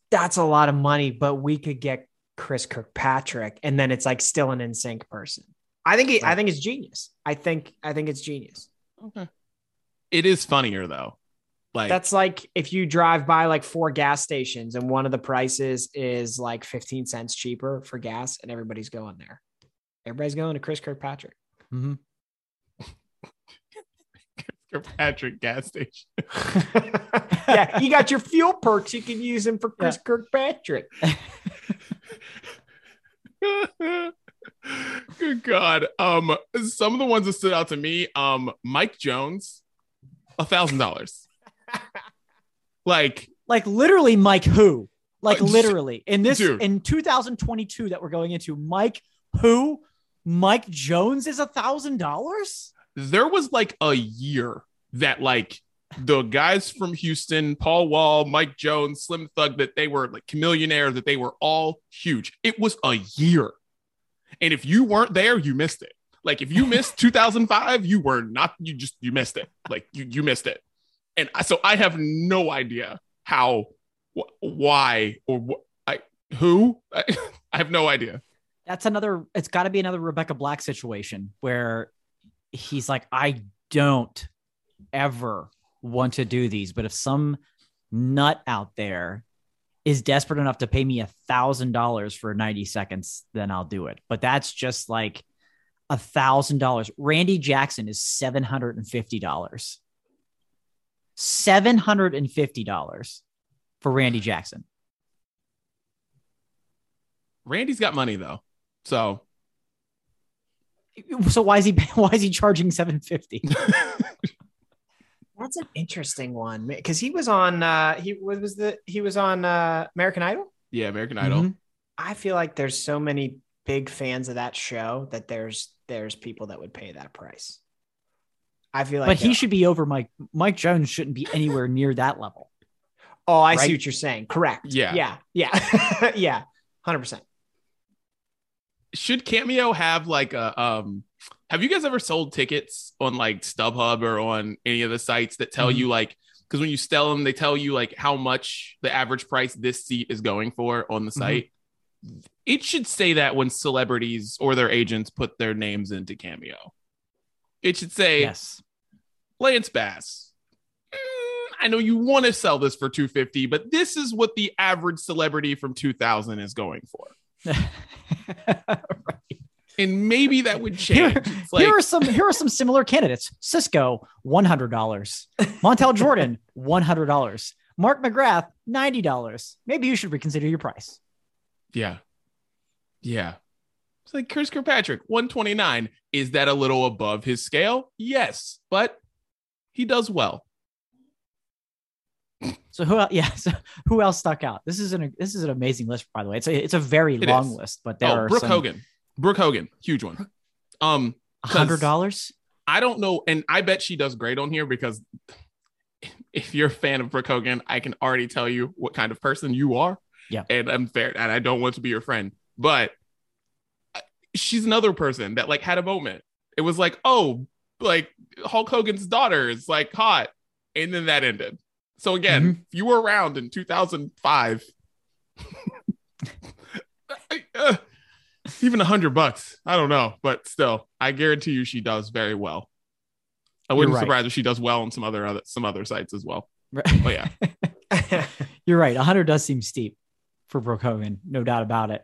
that's a lot of money, but we could get Chris Kirkpatrick, and then it's like still an NSYNC person. I think it, I think it's genius. I think I think it's genius. Okay. It is funnier though. Like That's like if you drive by like four gas stations and one of the prices is like 15 cents cheaper for gas and everybody's going there. Everybody's going to Chris Kirkpatrick. Mhm. Patrick gas station. yeah, you got your fuel perks. You can use them for Chris Kirkpatrick. Good God. Um, some of the ones that stood out to me, um, Mike Jones, a thousand dollars. Like, Like literally, Mike who? Like Uh, literally in this dude. in 2022 that we're going into, Mike who? Mike Jones is a thousand dollars. there was like a year that like the guys from Houston, Paul Wall, Mike Jones, Slim Thug, that they were like millionaires, that they were all huge. It was a year. And if you weren't there, you missed it. Like if you missed 2005, you were not, you just, you missed it. Like you, you missed it. And I, so I have no idea how, wh- why, or wh- I, who, I, I have no idea. That's another. It's got to be another Rebecca Black situation where he's like, I don't ever want to do these, but if some nut out there is desperate enough to pay me a thousand dollars for 90 seconds, then I'll do it. But that's just like a thousand dollars. Randy Jackson is seven hundred and fifty dollars. Seven hundred and fifty dollars for Randy Jackson. Randy's got money though. So So why is he why is he charging seven fifty? That's an interesting one because he was on. Uh, he what was the he was on uh, American Idol. yeah, American Idol. Mhm. I feel like there's so many big fans of that show that there's there's people that would pay that price. I feel like, but he should be over Mike. Mike Jones shouldn't be anywhere near that level. Oh, I right? see what you're saying. Correct. Yeah. Yeah. Yeah. yeah. Hundred percent. Should Cameo have like a um have you guys ever sold tickets on like StubHub or on any of the sites that tell Mhm. you like because when you sell them they tell you like how much the average price this seat is going for on the Mhm. site it should say that when celebrities or their agents put their names into Cameo it should say Yes. Lance Bass mm, I know you want to sell this for 250 but this is what the average celebrity from 2000 is going for and maybe that would change Here- like, here are some here are some similar candidates. Cisco, one hundred dollars. Montel Jordan, one hundred dollars. Mark McGrath, ninety dollars. Maybe you should reconsider your price. Yeah. Yeah. It's like Chris Kirkpatrick, 129. Is that a little above his scale? Yes, but he does well. So who? Yeah. So who else stuck out? This is an this is an amazing list, by the way. It's a it's a very It long is. list, but there oh, are Brooke some Hogan. Brooke Hogan, huge one. Um, hundred dollars. I don't know, and I bet she does great on here because if you're a fan of Brooke Hogan, I can already tell you what kind of person you are. Yeah. And I'm fair, and I don't want to be your friend, but she's another person that like had a moment. It was like, oh, like Hulk Hogan's daughter is like hot, and then that ended. So again, Mm-hmm. if you were around in 2005, uh, even a hundred bucks, I don't know, but still, I guarantee you she does very well. I wouldn't right. surprise if she does well on some other, other some other sites as well. But yeah, You're right. A 100 does seem steep for Brooke Hogan, no doubt about it.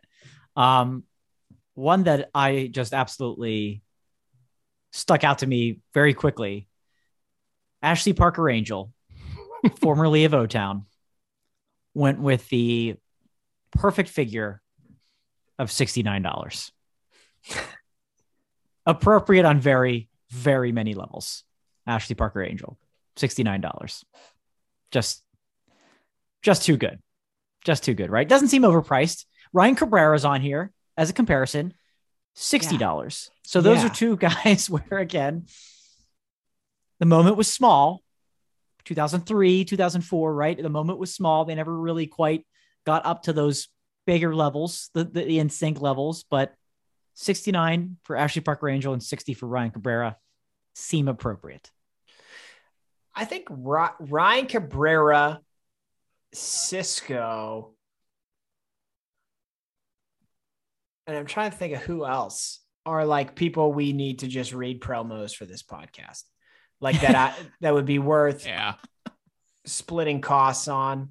Um, one that I just absolutely stuck out to me very quickly Ashley Parker Angel, formerly of O Town, went with the perfect figure of $69. Appropriate on very, very many levels. Ashley Parker Angel, $69. Just just too good. Just too good, right? Doesn't seem overpriced. Ryan Cabrera's on here as a comparison, $60. So those Yeah. are two guys where, again, the moment was small 2003, 2004, right? The moment was small. They never really quite got up to those bigger levels, the, the, the NSYNC levels, but 69 for Ashley Parker Angel and 60 for Ryan Cabrera seem appropriate. I think Ryan Cabrera, Cisco, and I'm trying to think of who else are like people we need to just read promos for this podcast, like that. I, that would be worth Yeah. splitting costs on.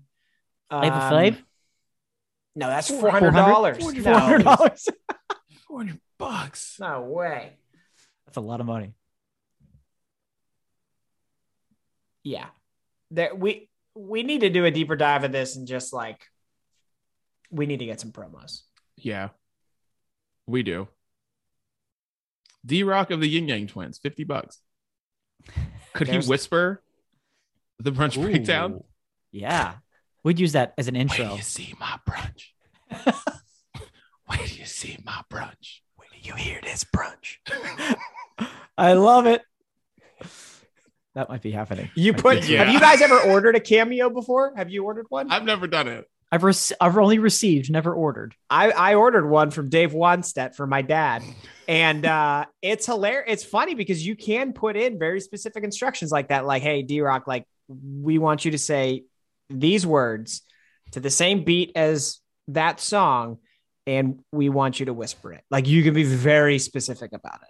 Flavor Um, Flav? No, that's Four four hundred dollars. Four hundred dollars. 400 bucks. No way. That's a lot of money. Yeah, that we we need to do a deeper dive of this and just like we need to get some promos. Yeah. We do. D Rock of the Yin Yang Twins, 50 bucks. Could There's- he whisper the brunch breakdown? Yeah. We'd use that as an Wait intro. till you see my brunch. Wait till you see my brunch. Wait till you hear this brunch. I love it. That might be happening. You put. Yeah. Have you guys ever ordered a cameo before? Have you ordered one? I've never done it. I've rec- I've only received, never ordered. I, I ordered one from Dave Wannstedt for my dad. And uh, it's hilarious. It's funny because you can put in very specific instructions like that. Like, hey, D Rock, like, we want you to say these words to the same beat as that song. And we want you to whisper it. Like, you can be very specific about it.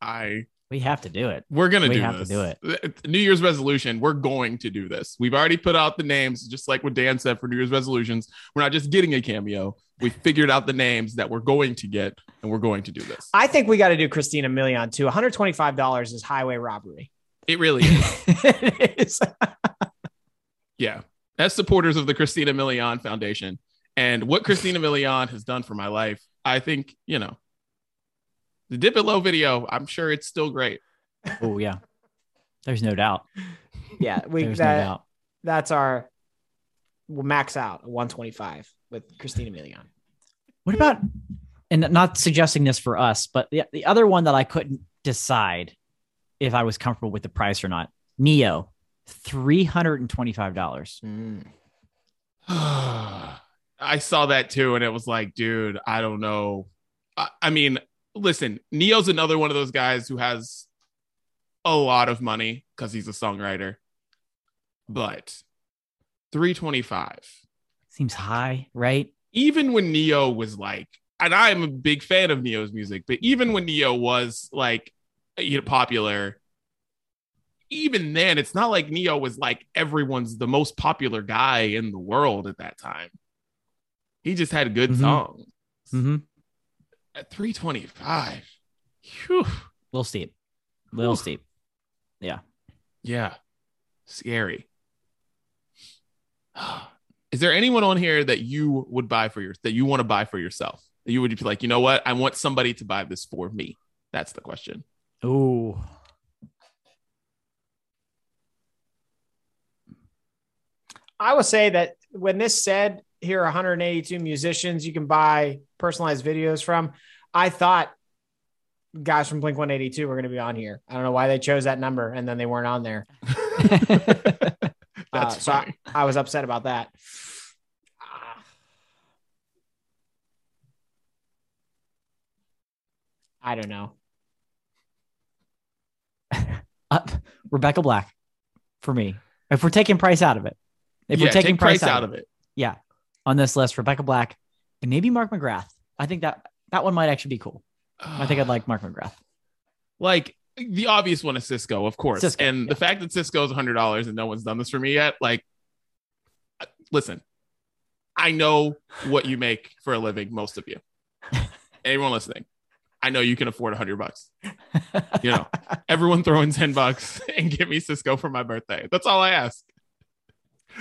I We have to do it. we're gonna We do have to this. do it. it. New Year's resolution. We're going to do this. We've already put out the names, just like what Dan said for New Year's resolutions. We're not just getting a cameo. We figured out the names that we're going to get, and we're going to do this. I think we got to do Christina Milian too. $125 is highway robbery. It really is. it is. Yeah. As supporters of the Christina Milian Foundation and what Christina Milian has done for my life, I think, you know, the Dip It Low video, I'm sure it's still great. Oh yeah. There's no doubt. Yeah, we There's that, no doubt. that's our we'll max out 125 with Christina Milian. What about and not suggesting this for us, but the, the other one that I couldn't decide if I was comfortable with the price or not. Ne-Yo, three hundred and twenty-five dollars. I saw that too, and it was like, dude, I don't know. I, I mean, listen, Ne-Yo's another one of those guys who has a lot of money because he's a songwriter, but 325. Seems high, right? even when Ne-Yo was like, and I'm a big fan of Ne-Yo's music, but even when Ne-Yo was like, you know, popular, even then, it's not like Ne-Yo was like everyone's the most popular guy in the world at that time. He just had good Mhm. songs. Mm-hmm. At 325. Phew. Little steep. Little Whew. steep. Yeah. Yeah. Scary. Is there anyone on here that you would buy for your that you want to buy for yourself? That you would be like, you know what? I want somebody to buy this for me. That's the question. Ooh. I will say that when this said here are 182 musicians you can buy personalized videos from, I thought guys from Blink 182 were going to be on here. I don't know why they chose that number and then they weren't on there. That's Uh, so I. I was upset about that. I don't know. Uh, Rebecca Black for me. If we're taking price out of it, if yeah, we're taking take price, price out of it. yeah, on this list, Rebecca Black and maybe Mark McGrath. I think that that one might actually be cool. I think I'd like Mark McGrath. like the obvious one is Cisco, of course. Cisco, and yeah. the fact that Cisco is hundred dollars and no one's done this for me yet, like, uh, listen, I know what you make for a living, most of you. Anyone listening, I know you can afford a hundred bucks. You know, everyone throw in ten bucks and give me Cisco for my birthday. That's all I ask.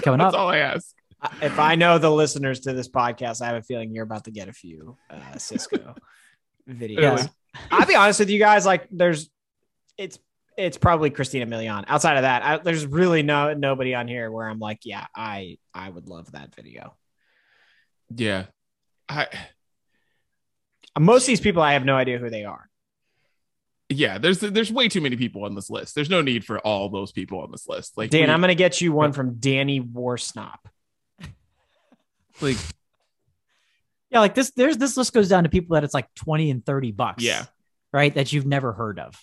Coming That's up, That's all I ask. If I know the listeners to this podcast, I have a feeling you're about to get a few uh, Cisco videos. Really? I'll be honest with you guys. Like, there's, it's, it's probably Christina Milian. Outside of that, I, there's really no nobody on here where I'm like, yeah, I, I would love that video. Yeah, I Most of these people, I have no idea who they are. yeah. There's there's way too many people on this list. There's no need for all those people on this list. Like Dan, we- I'm gonna get you one from Danny Worsnop. like yeah, like this. There's this list goes down to people that it's like twenty and thirty bucks. Yeah. right. That you've never heard of.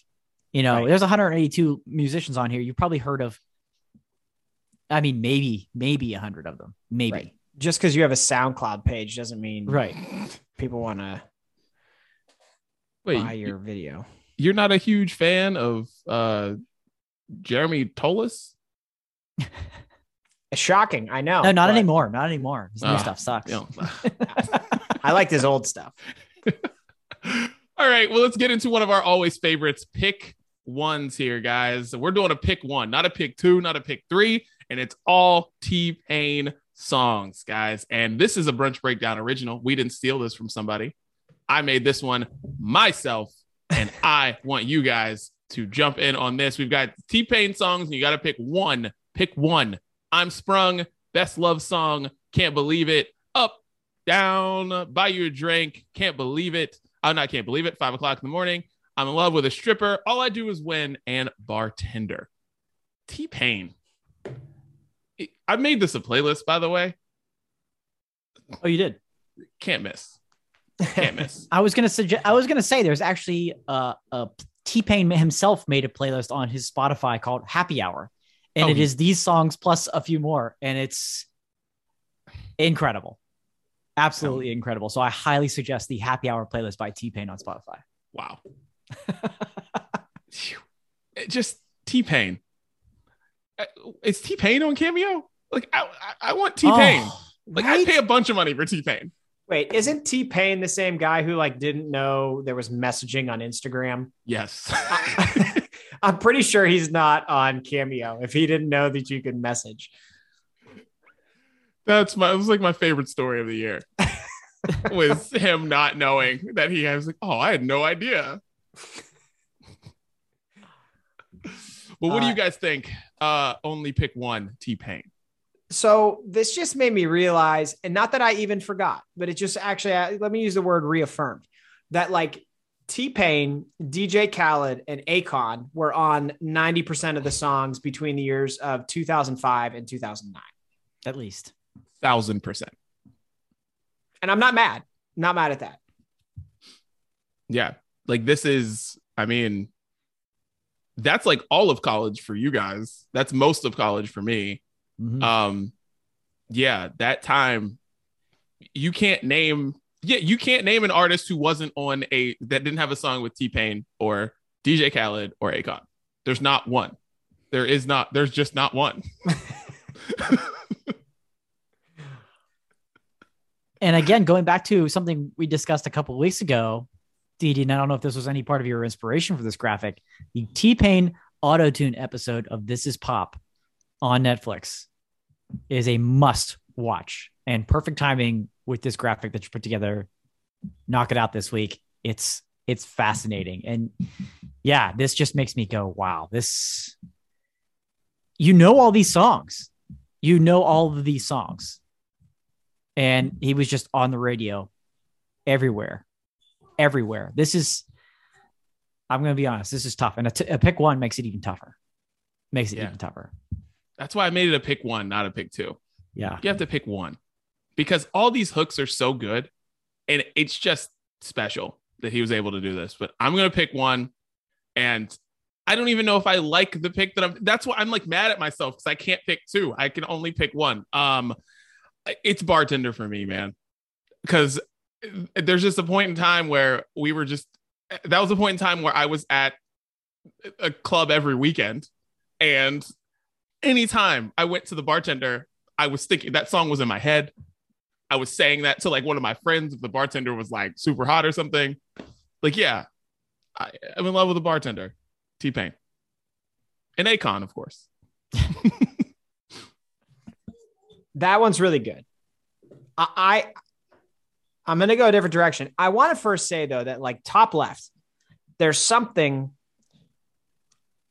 You know, Right. there's 182 musicians on here. You've probably heard of. I mean, maybe maybe a hundred of them, maybe. Right. Just because you have a SoundCloud page doesn't mean Right. people want to buy your video. you're not a huge fan of uh Jeremy Tolis? It's shocking. I know. No, not but anymore. Not anymore. His new Ah, stuff sucks. You know. I liked his old stuff. All right, well, let's get into one of our always favorites. Pick ones here, guys. We're doing a pick one, not a pick two, not a pick three, and it's all T Pain songs, guys. And this is a brunch breakdown original. We didn't steal this from somebody. I made this one myself, and I want you guys to jump in on this. We've got T Pain songs, and you got to pick one. Pick one. I'm Sprung, best love song, can't believe it. Up, down, buy you a drink, can't believe it. I not can't believe it. Five o'clock in the morning. I'm in love with a stripper. All I do is win and bartender. T Pain. I made this a playlist, by the way. Oh, you did. Can't miss. Can't miss. I was gonna suggest. I was gonna say there's actually uh, a T Pain himself made a playlist on his Spotify called Happy Hour, and Oh, it is these songs plus a few more, and it's incredible, absolutely incredible. So I highly suggest the Happy Hour playlist by T Pain on Spotify. Wow. It just T Pain. Uh, is T Pain on Cameo? Like I, I, I want T Pain. Oh, like right? I'd pay a bunch of money for T Pain. Wait, isn't T Pain the same guy who like didn't know there was messaging on Instagram? Yes. I'm pretty sure he's not on Cameo if he didn't know that you could message. That's my it was like my favorite story of the year. was him not knowing that he has like, oh, I had no idea. Well, what do you Uh, guys think? Uh only pick one T Pain. So this just made me realize, and not that I even forgot, but it just actually uh, let me use the word reaffirmed that like T Pain, DJ Khaled, and Akon were on 90% of the songs between the years of 2005 and 2009. At least. Thousand percent. And I'm not mad, not mad at that. Yeah. Like this is, I mean, that's like all of college for you guys. That's most of college for me. Mhm. um yeah that time you can't name yeah you can't name an artist who wasn't on a that didn't have a song with t-pain or dj khaled or akon there's not one there is not there's just not one And again, going back to something we discussed a couple weeks ago, Didi, and I don't know if this was any part of your inspiration for this graphic, the T Pain auto tune episode of This Is Pop on Netflix is a must watch and perfect timing with this graphic that you put together. Knock it out this week. It's it's fascinating. And yeah, this just makes me go, wow, this you know all these songs. You know all of these songs and he was just on the radio everywhere everywhere. This is i'm gonna be honest this is tough. And a, t- a pick one makes it even tougher. Makes it Yeah. even tougher. That's why i made it a pick one not a pick two. Yeah. You have to pick one because all these hooks are so good and it's just special that he was able to do this but i'm gonna pick one and i don't even know if i like the pick that i'm that's why i'm like mad at myself because i can't pick two. I can only pick one. Um it's bartender for me man. Because there's just a point in time where we were just that was a point in time where i was at a club every weekend and anytime i went to the bartender I was thinking that song was in my head. I was saying that to like one of my friends if the bartender was like super hot or something. Like, yeah, I, I'm in love with the bartender, T Pain, and Akon, of course. That one's really good. I, I I'm gonna go a different direction. I want to first say though that like top left, there's something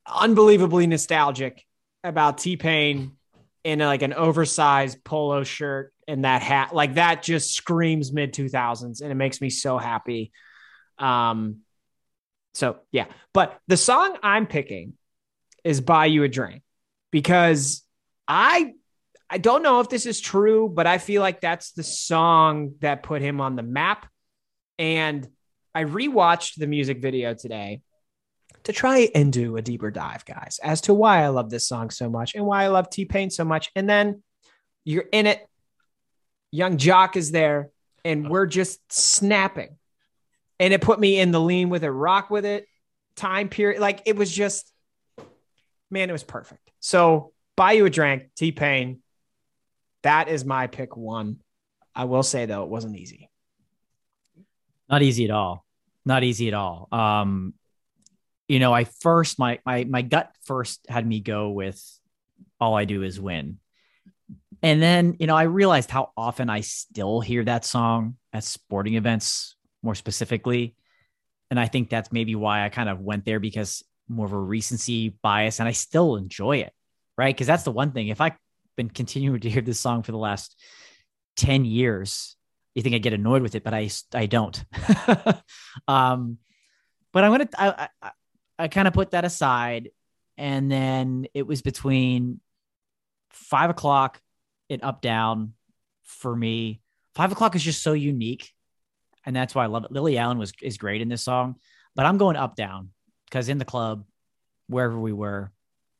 unbelievably nostalgic about T Pain in like an oversized polo shirt and that hat. Like that just screams mid 2000s, and it makes me so happy. Um, so yeah, but the song I'm picking is "Buy You a Drink" because I I don't know if this is true, but I feel like that's the song that put him on the map. And I rewatched the music video today. to try and do a deeper dive, guys, as to why I love this song so much and why I love T Pain so much. And then you're in it. Yung Joc is there, and we're just snapping. And it put me in the lean with it, rock with it, time period. Like it was just, man, it was perfect. So buy you a drink, T Pain. That is my pick one. I will say though, it wasn't easy. Not easy at all. Not easy at all. Um, you know, I first my my my gut first had me go with all I do is win. And then, you know, I realized how often I still hear that song at sporting events, more specifically. And I think that's maybe why I kind of went there because more of a recency bias and I still enjoy it. Right. Cause that's the one thing. If I've been continuing to hear this song for the last 10 years, you think I get annoyed with it, but I, I don't. um, but I'm to, I, I, I kind of put that aside. And then it was between five o'clock and up down for me. Five o'clock is just so unique. And that's why I love it. Lily Allen was is great in this song, but I'm going up down because in the club, wherever we were,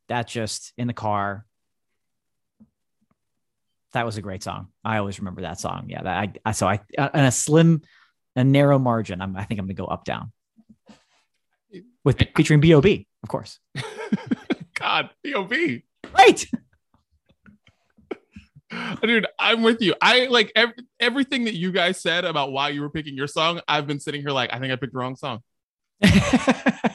that just in the car. That was a great song. I always remember that song. Yeah, that I, I so I uh, in a slim, a narrow margin. I'm, I think I'm gonna go up down with featuring B.O.B. Of course. God, B.O.B. Right. Dude, I'm with you. I like every, everything that you guys said about why you were picking your song. I've been sitting here like, I think I picked the wrong song. it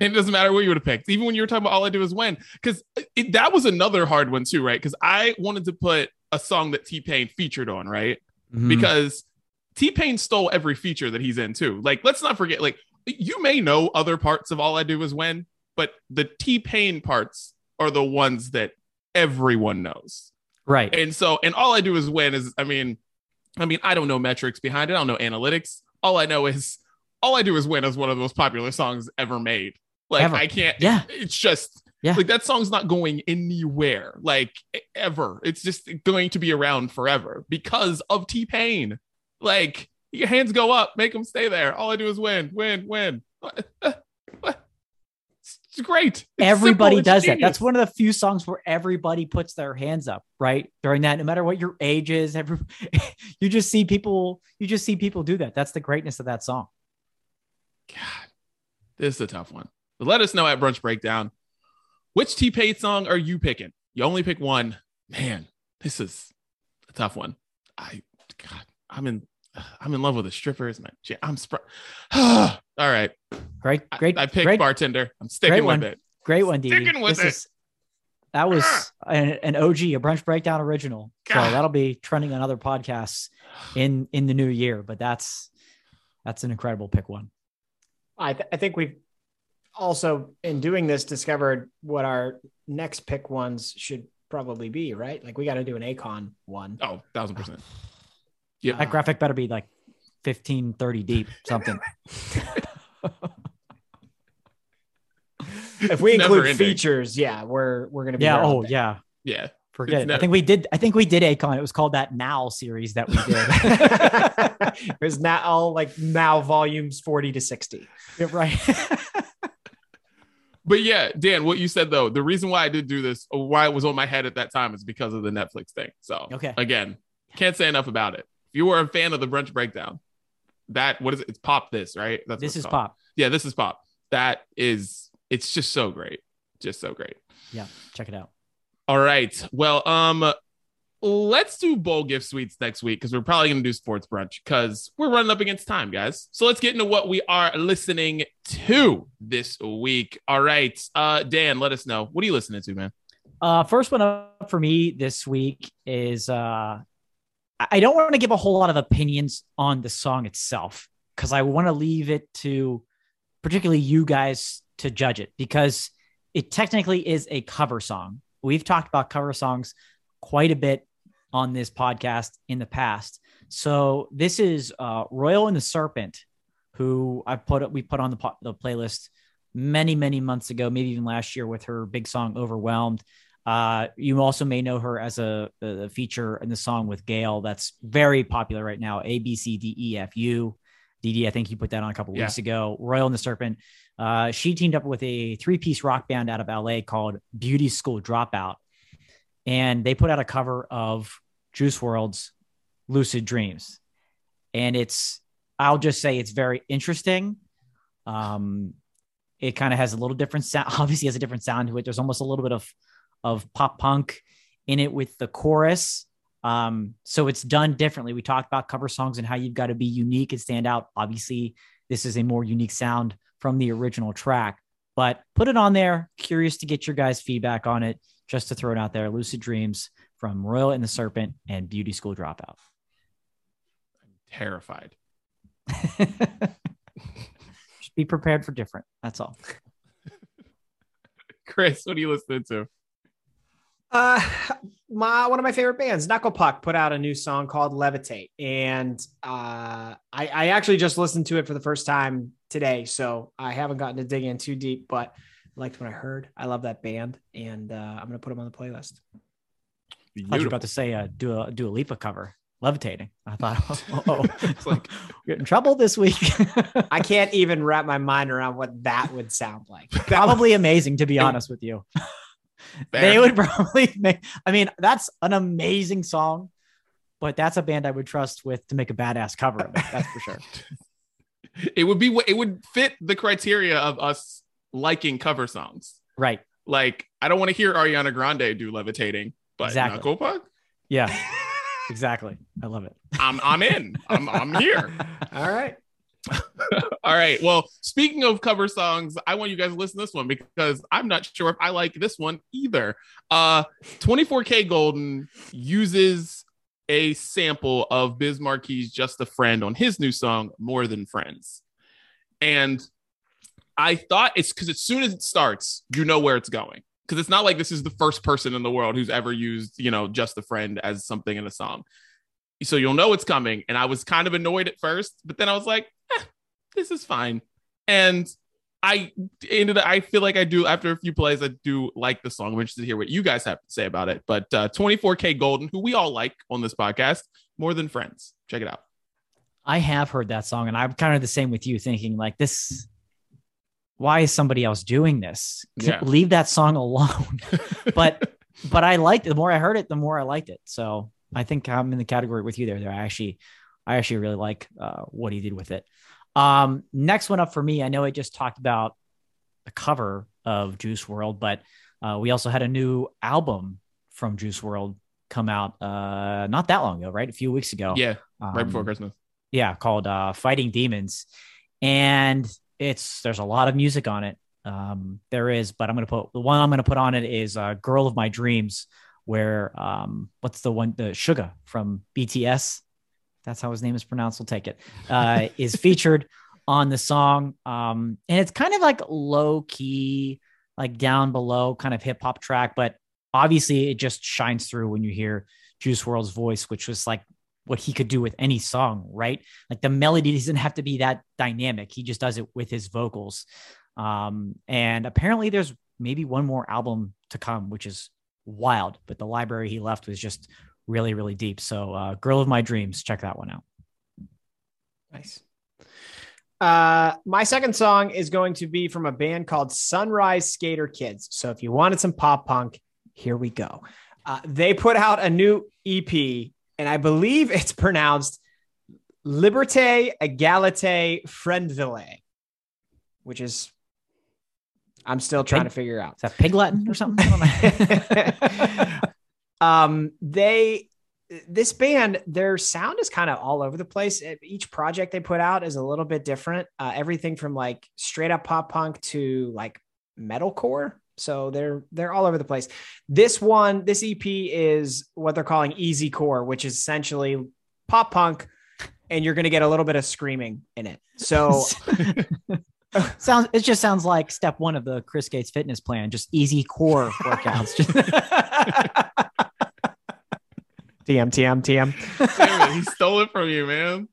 doesn't matter what you would have picked, even when you were talking about all I do is win, because that was another hard one too, right? Because I wanted to put a song that T Pain featured on, right? Mm-hmm. Because T Pain stole every feature that he's in too. Like, let's not forget, like, you may know other parts of all I do is win, but the T Pain parts are the ones that everyone knows. Right. And so, and all I do is win is, I mean, I mean, I don't know metrics behind it. I don't know analytics. All I know is all I do is win is one of the most popular songs ever made. Like ever. I can't, yeah. It's just, yeah. Like that song's not going anywhere, like ever. It's just going to be around forever because of T Pain. Like your hands go up, make them stay there. All I do is win, win, win. It's great. It's everybody does that. That's one of the few songs where everybody puts their hands up, right? During that, no matter what your age is, every you just see people, you just see people do that. That's the greatness of that song. God, this is a tough one. But let us know at Brunch Breakdown. Which T Pain song are you picking? You only pick one. Man, this is a tough one. I God, I'm in I'm in love with the strippers, man. I'm spr- all right. Great, great. I, I picked great, bartender. I'm sticking with it. Great one, D. Sticking with this it. Is, that was ah. an, an, OG, a brunch breakdown original. God. So that'll be trending on other podcasts in in the new year. But that's that's an incredible pick one. I th- I think we've also in doing this discovered what our next pick ones should probably be. Right, like we got to do an Akon one. Oh, thousand percent. Yeah. That graphic better be like 15, 30 deep, something. if we include features, yeah, we're we're gonna be yeah. Oh yeah, yeah. Forget it's it. Never... I think we did. I think we did Akon. It was called that Now series that we did. it was now like now volumes forty to sixty. Yeah, right. But yeah, Dan, what you said though, the reason why I did do this, why it was on my head at that time, is because of the Netflix thing. So okay, again, can't say enough about it If you were a fan of the brunch breakdown, that what is it? It's pop this, right? That's this is called. pop. Yeah, this is pop. That is it's just so great. Just so great. Yeah, check it out. All right. Well, um, let's do bowl gift suites next week because we're probably gonna do sports brunch because we're running up against time, guys. So let's get into what we are listening to this week. All right. Uh Dan, let us know. What are you listening to, man? Uh first one up for me this week is uh I don't want to give a whole lot of opinions on the song itself because I want to leave it to particularly you guys to judge it because it technically is a cover song. We've talked about cover songs quite a bit on this podcast in the past. So this is uh, Royal and the Serpent, who I put we put on the, the playlist many many months ago, maybe even last year with her big song "Overwhelmed." Uh, you also may know her as a, a, feature in the song with GAYLE that's very popular right now. A B C D E F U. Didi, I think you put that on a couple Yeah. weeks ago. Royal and the Serpent. Uh, she teamed up with a three piece rock band out of LA called Beauty School Dropout. And they put out a cover of Juice WRLD's Lucid Dreams. And it's, I'll just say it's very interesting. Um, it kind of has a little different sound, obviously has a different sound to it. There's almost a little bit of, of pop punk in it with the chorus. Um, so it's done differently. We talked about cover songs and how you've got to be unique and stand out. Obviously, this is a more unique sound from the original track, but put it on there. Curious to get your guys' feedback on it, just to throw it out there. Lucid Dreams from Royal and the Serpent and Beauty School Dropout. I'm terrified. Just be prepared for different. That's all. Chris, what are you listening to? Uh, my one of my favorite bands, Knuckle Puck, put out a new song called "Levitate," and uh, I, I actually just listened to it for the first time today, so I haven't gotten to dig in too deep, but I liked what I heard. I love that band, and uh, I'm gonna put them on the playlist. I thought you were Beautiful. about to say uh, do a Dua Lipa cover, levitating. I thought, oh, oh, It's like- get in trouble this week. I can't even wrap my mind around what that would sound like. probably amazing to be honest with you. They would probably make. I mean, that's an amazing song, but that's a band I would trust with to make a badass cover of it. That's for sure. it would be it would fit the criteria of us liking cover songs. Right? Like I don't want to hear Ariana Grande do levitating, but Exactly. Knuckle Puck, Yeah. Exactly. I love it. I'm I'm in. I'm I'm here. All right. All right. Well, speaking of cover songs, I want you guys to listen to this one because I'm not sure if I like this one either. Uh 24kGoldn uses a sample of Biz Markie's Just a Friend on his new song, More Than Friends. And I thought it's because as soon as it starts, you know where it's going. Because it's not like this is the first person in the world who's ever used, you know, Just a Friend as something in a song. So you'll know it's coming. And I was kind of annoyed at first, but then I was like, eh, this is fine. And I ended I feel like I do after a few plays, I do like the song. I'm interested to hear what you guys have to say about it. But uh, 24kGoldn, who we all like on this podcast, more than friends. Check it out. I have heard that song, and I'm kind of the same with you, thinking like this. Why is somebody else doing this? Yeah. Leave that song alone. but but I liked it. The more I heard it, the more I liked it. So I think I'm in the category with you there. There, I actually, I actually really like uh, what he did with it. Um, next one up for me. I know I just talked about the cover of Juice WRLD, but uh, we also had a new album from Juice WRLD come out uh, not that long ago, right? A few weeks ago. yeah, right before Um, Christmas. yeah called uh fighting demons and it's there's a lot of music on it. Um there is but i'm gonna put the one i'm gonna put on it is uh girl of my dreams where um what's the one the Suga from bts that's how his name is pronounced we'll take it. Uh is featured on the song um and it's kind of like low key like down below kind of hip hop track but obviously it just shines through when you hear Juice WRLD's voice which was like what he could do with any song, right? Like the melody doesn't have to be that dynamic. He just does it with his vocals. Um, and apparently there's maybe one more album to come, which is wild, but the library he left was just really, really deep. So, uh, Girl of My Dreams, check that one out. Nice. Uh, my second song is going to be from a band called Sunrise Skater Kids. So if you wanted some pop punk, here we go. Uh, they put out a new EP, and I believe it's pronounced Liberté, Egalite, Friendville, which is I'm still trying to figure out. Is that Pig Latin or something? I don't know. um, they this band, their sound is kind of all over the place. Each project they put out is a little bit different. Uh, everything from like straight up pop punk to like metalcore. So they're they're all over the place. This one, this EP is what they're calling easy core, which is essentially pop punk, and you're gonna get a little bit of screaming in it. So sounds it just sounds like step one of the Chris Gates fitness plan, just easy core workouts. Just- TM TM TM. Damn it, he stole it from you, man.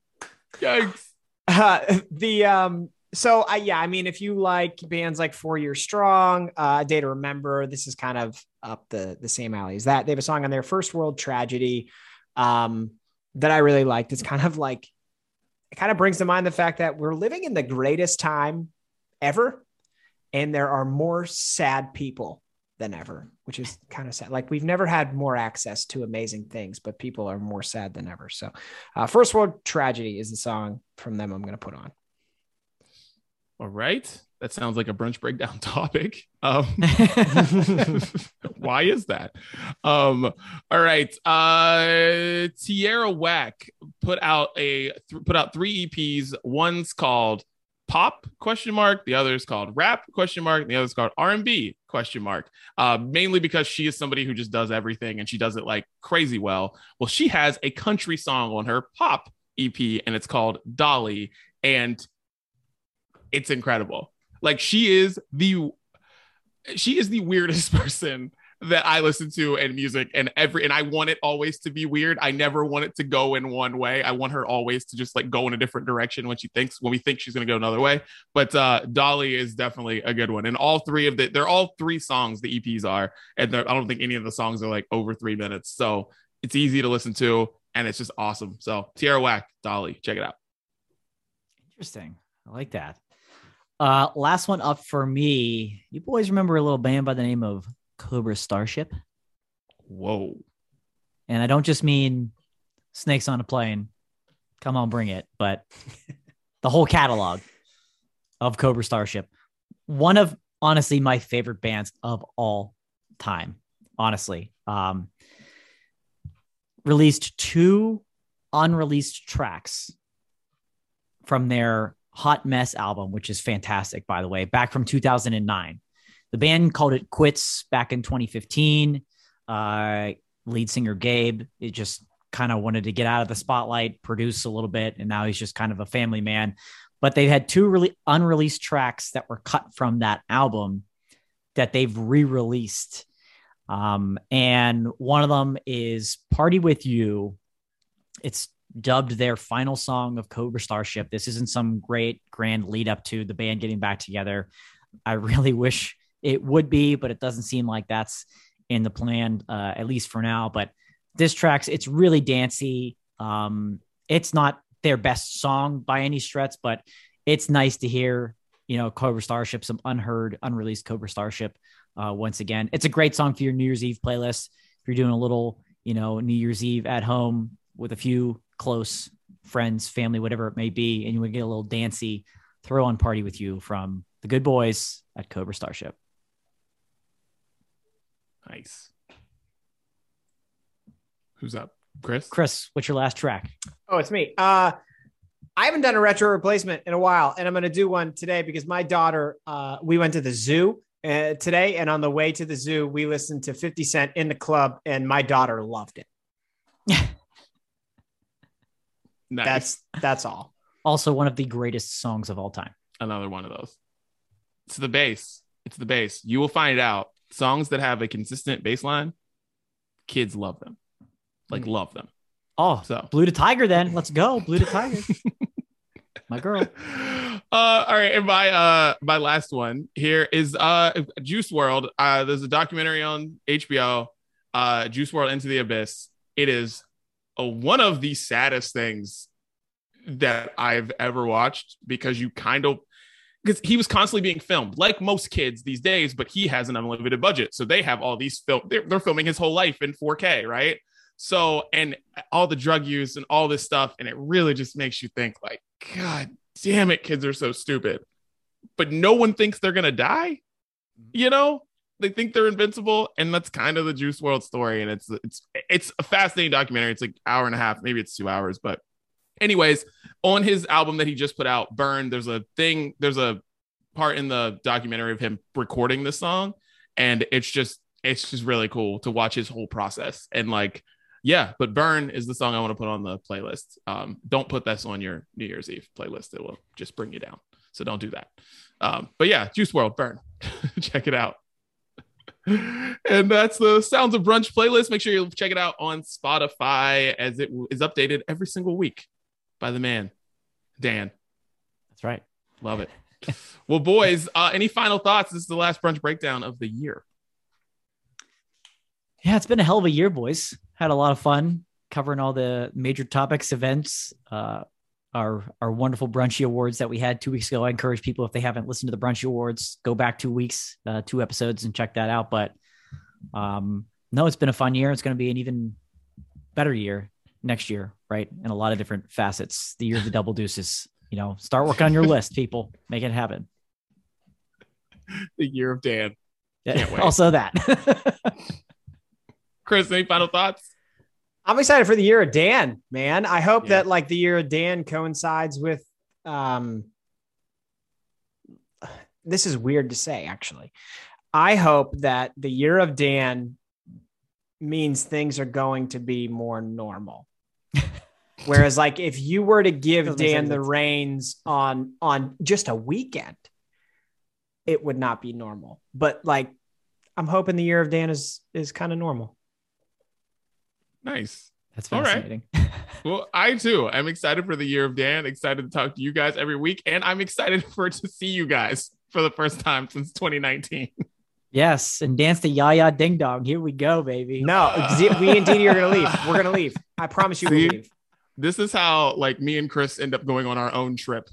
Yikes. Uh, the um so I yeah, I mean if you like bands like Four Year Strong, uh Day to Remember, this is kind of up the the same alley as that. They have a song on their First World Tragedy um that I really liked. It's kind of like it kind of brings to mind the fact that we're living in the greatest time ever, and there are more sad people than ever, which is kind of sad. Like we've never had more access to amazing things, but people are more sad than ever. So, uh, First World Tragedy is the song from them I'm going to put on. All right. That sounds like a brunch breakdown topic. Um, why is that? Um, all right. Uh, Tierra Whack put out a th- put out three EPs. One's called pop question mark the other is called rap question mark and the other is called r&b question mark uh, mainly because she is somebody who just does everything and she does it like crazy well well she has a country song on her pop ep and it's called dolly and it's incredible like she is the she is the weirdest person that I listen to and music and every and I want it always to be weird. I never want it to go in one way. I want her always to just like go in a different direction when she thinks when we think she's gonna go another way. But uh Dolly is definitely a good one. And all three of the they're all three songs the EPs are, and I don't think any of the songs are like over three minutes. So it's easy to listen to and it's just awesome. So Tierra Whack, Dolly, check it out. Interesting. I like that. Uh, last one up for me. You boys remember a little band by the name of Cobra Starship? Whoa. And I don't just mean Snakes on a Plane. Come on, bring it. But the whole catalog of Cobra Starship. One of honestly my favorite bands of all time. Honestly. Um, released two unreleased tracks from their Hot Mess album, which is fantastic, by the way, back from 2009. The band called it quits back in 2015. Uh, lead singer Gabe, it just kind of wanted to get out of the spotlight, produce a little bit, and now he's just kind of a family man. But they've had two really unreleased tracks that were cut from that album that they've re-released. Um, and one of them is Party with You. It's dubbed their final song of Cobra Starship. This isn't some great grand lead up to the band getting back together. I really wish it would be, but it doesn't seem like that's in the plan, uh, at least for now. But this track's it's really dancey. Um, it's not their best song by any stretch, but it's nice to hear, you know, Cobra Starship, some unheard, unreleased Cobra Starship. Uh, once again, it's a great song for your New Year's Eve playlist. If you're doing a little, you know, New Year's Eve at home with a few close friends, family, whatever it may be, and you would get a little dancey throw on party with you from the good boys at Cobra Starship. Nice. Who's up? Chris? Chris, what's your last track? Oh, it's me. Uh, I haven't done a retro replacement in a while, and I'm going to do one today because my daughter, uh, we went to the zoo uh, today, and on the way to the zoo, we listened to 50 Cent in the club, and my daughter loved it. nice. That's that's all. Also, one of the greatest songs of all time. another one of those. It's the bass. It's the bass. You will find out songs that have a consistent bass line, kids love them. Like love them. Oh, So Blue to Tiger, then. Let's go. Blue to Tiger. My girl. uh all right and my uh my last one here is uh Juice WRLD uh there's a documentary on hbo uh Juice WRLD into the abyss it is a, one of the saddest things that i've ever watched because you kind of because he was constantly being filmed like most kids these days but he has an unlimited budget. So they have all these film they're, they're filming his whole life in 4k right? So and all the drug use and all this stuff and it really just makes you think like god damn it kids are so stupid. But no one thinks they're gonna die mm-hmm. you know they think they're invincible and that's kind of the Juice WRLD story and it's it's it's a fascinating documentary. It's like hour and a half maybe it's two hours but anyways on his album that he just put out burn there's a thing there's a part in the documentary of him recording this song and it's just it's just really cool to watch his whole process. And like yeah but burn is the song i want to put on the playlist. Um don't put this on your new year's eve playlist. It will just bring you down. So don't do that. Um but yeah Juice WRLD burn. Check it out and that's the sounds of brunch playlist make sure you check it out on spotify as it is updated every single week by the man dan That's right. love it well boys uh any final thoughts this is the last brunch breakdown of the year Yeah, it's been a hell of a year, boys. Had a lot of fun covering all the major topics, events. Uh, our our wonderful brunchy awards that we had two weeks ago. I encourage people if they haven't listened to the brunchy awards, go back two weeks, uh, two episodes, and check that out. But um, no, it's been a fun year. It's going to be an even better year next year, right? In a lot of different facets. The year of the double deuces. You know, start working on your list, people. Make it happen. The year of Dan. Can't wait. also that. Chris, any final thoughts? I'm excited for the year of Dan, man. I hope Yeah. that like the year of Dan coincides with um this is weird to say actually. I hope that the year of Dan means things are going to be more normal. Whereas like if you were to give Dan the reins on on just a weekend, it would not be normal. But like I'm hoping the year of Dan is is kind of normal. Nice. That's All right. fascinating. Well, I too am excited for the year of Dan. Excited to talk to you guys every week, and I'm excited for to see you guys for the first time since 2019. Yes, and dance the Jaja Ding Dong. Here we go, baby. No, we and Didi are going to leave. We're going to leave. I promise you we'll leave. This is how like me and Chris end up going on our own trip.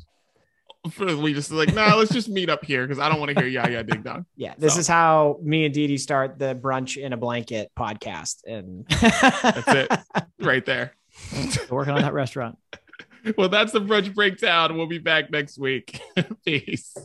For we just like, nah, let's just meet up here because I don't want to hear yeah yeah ding dong. Yeah, this So. is how me and Didi start the brunch in a blanket podcast. And That's it, right there. Working on that restaurant. Well, that's the brunch breakdown. We'll be back next week. Peace.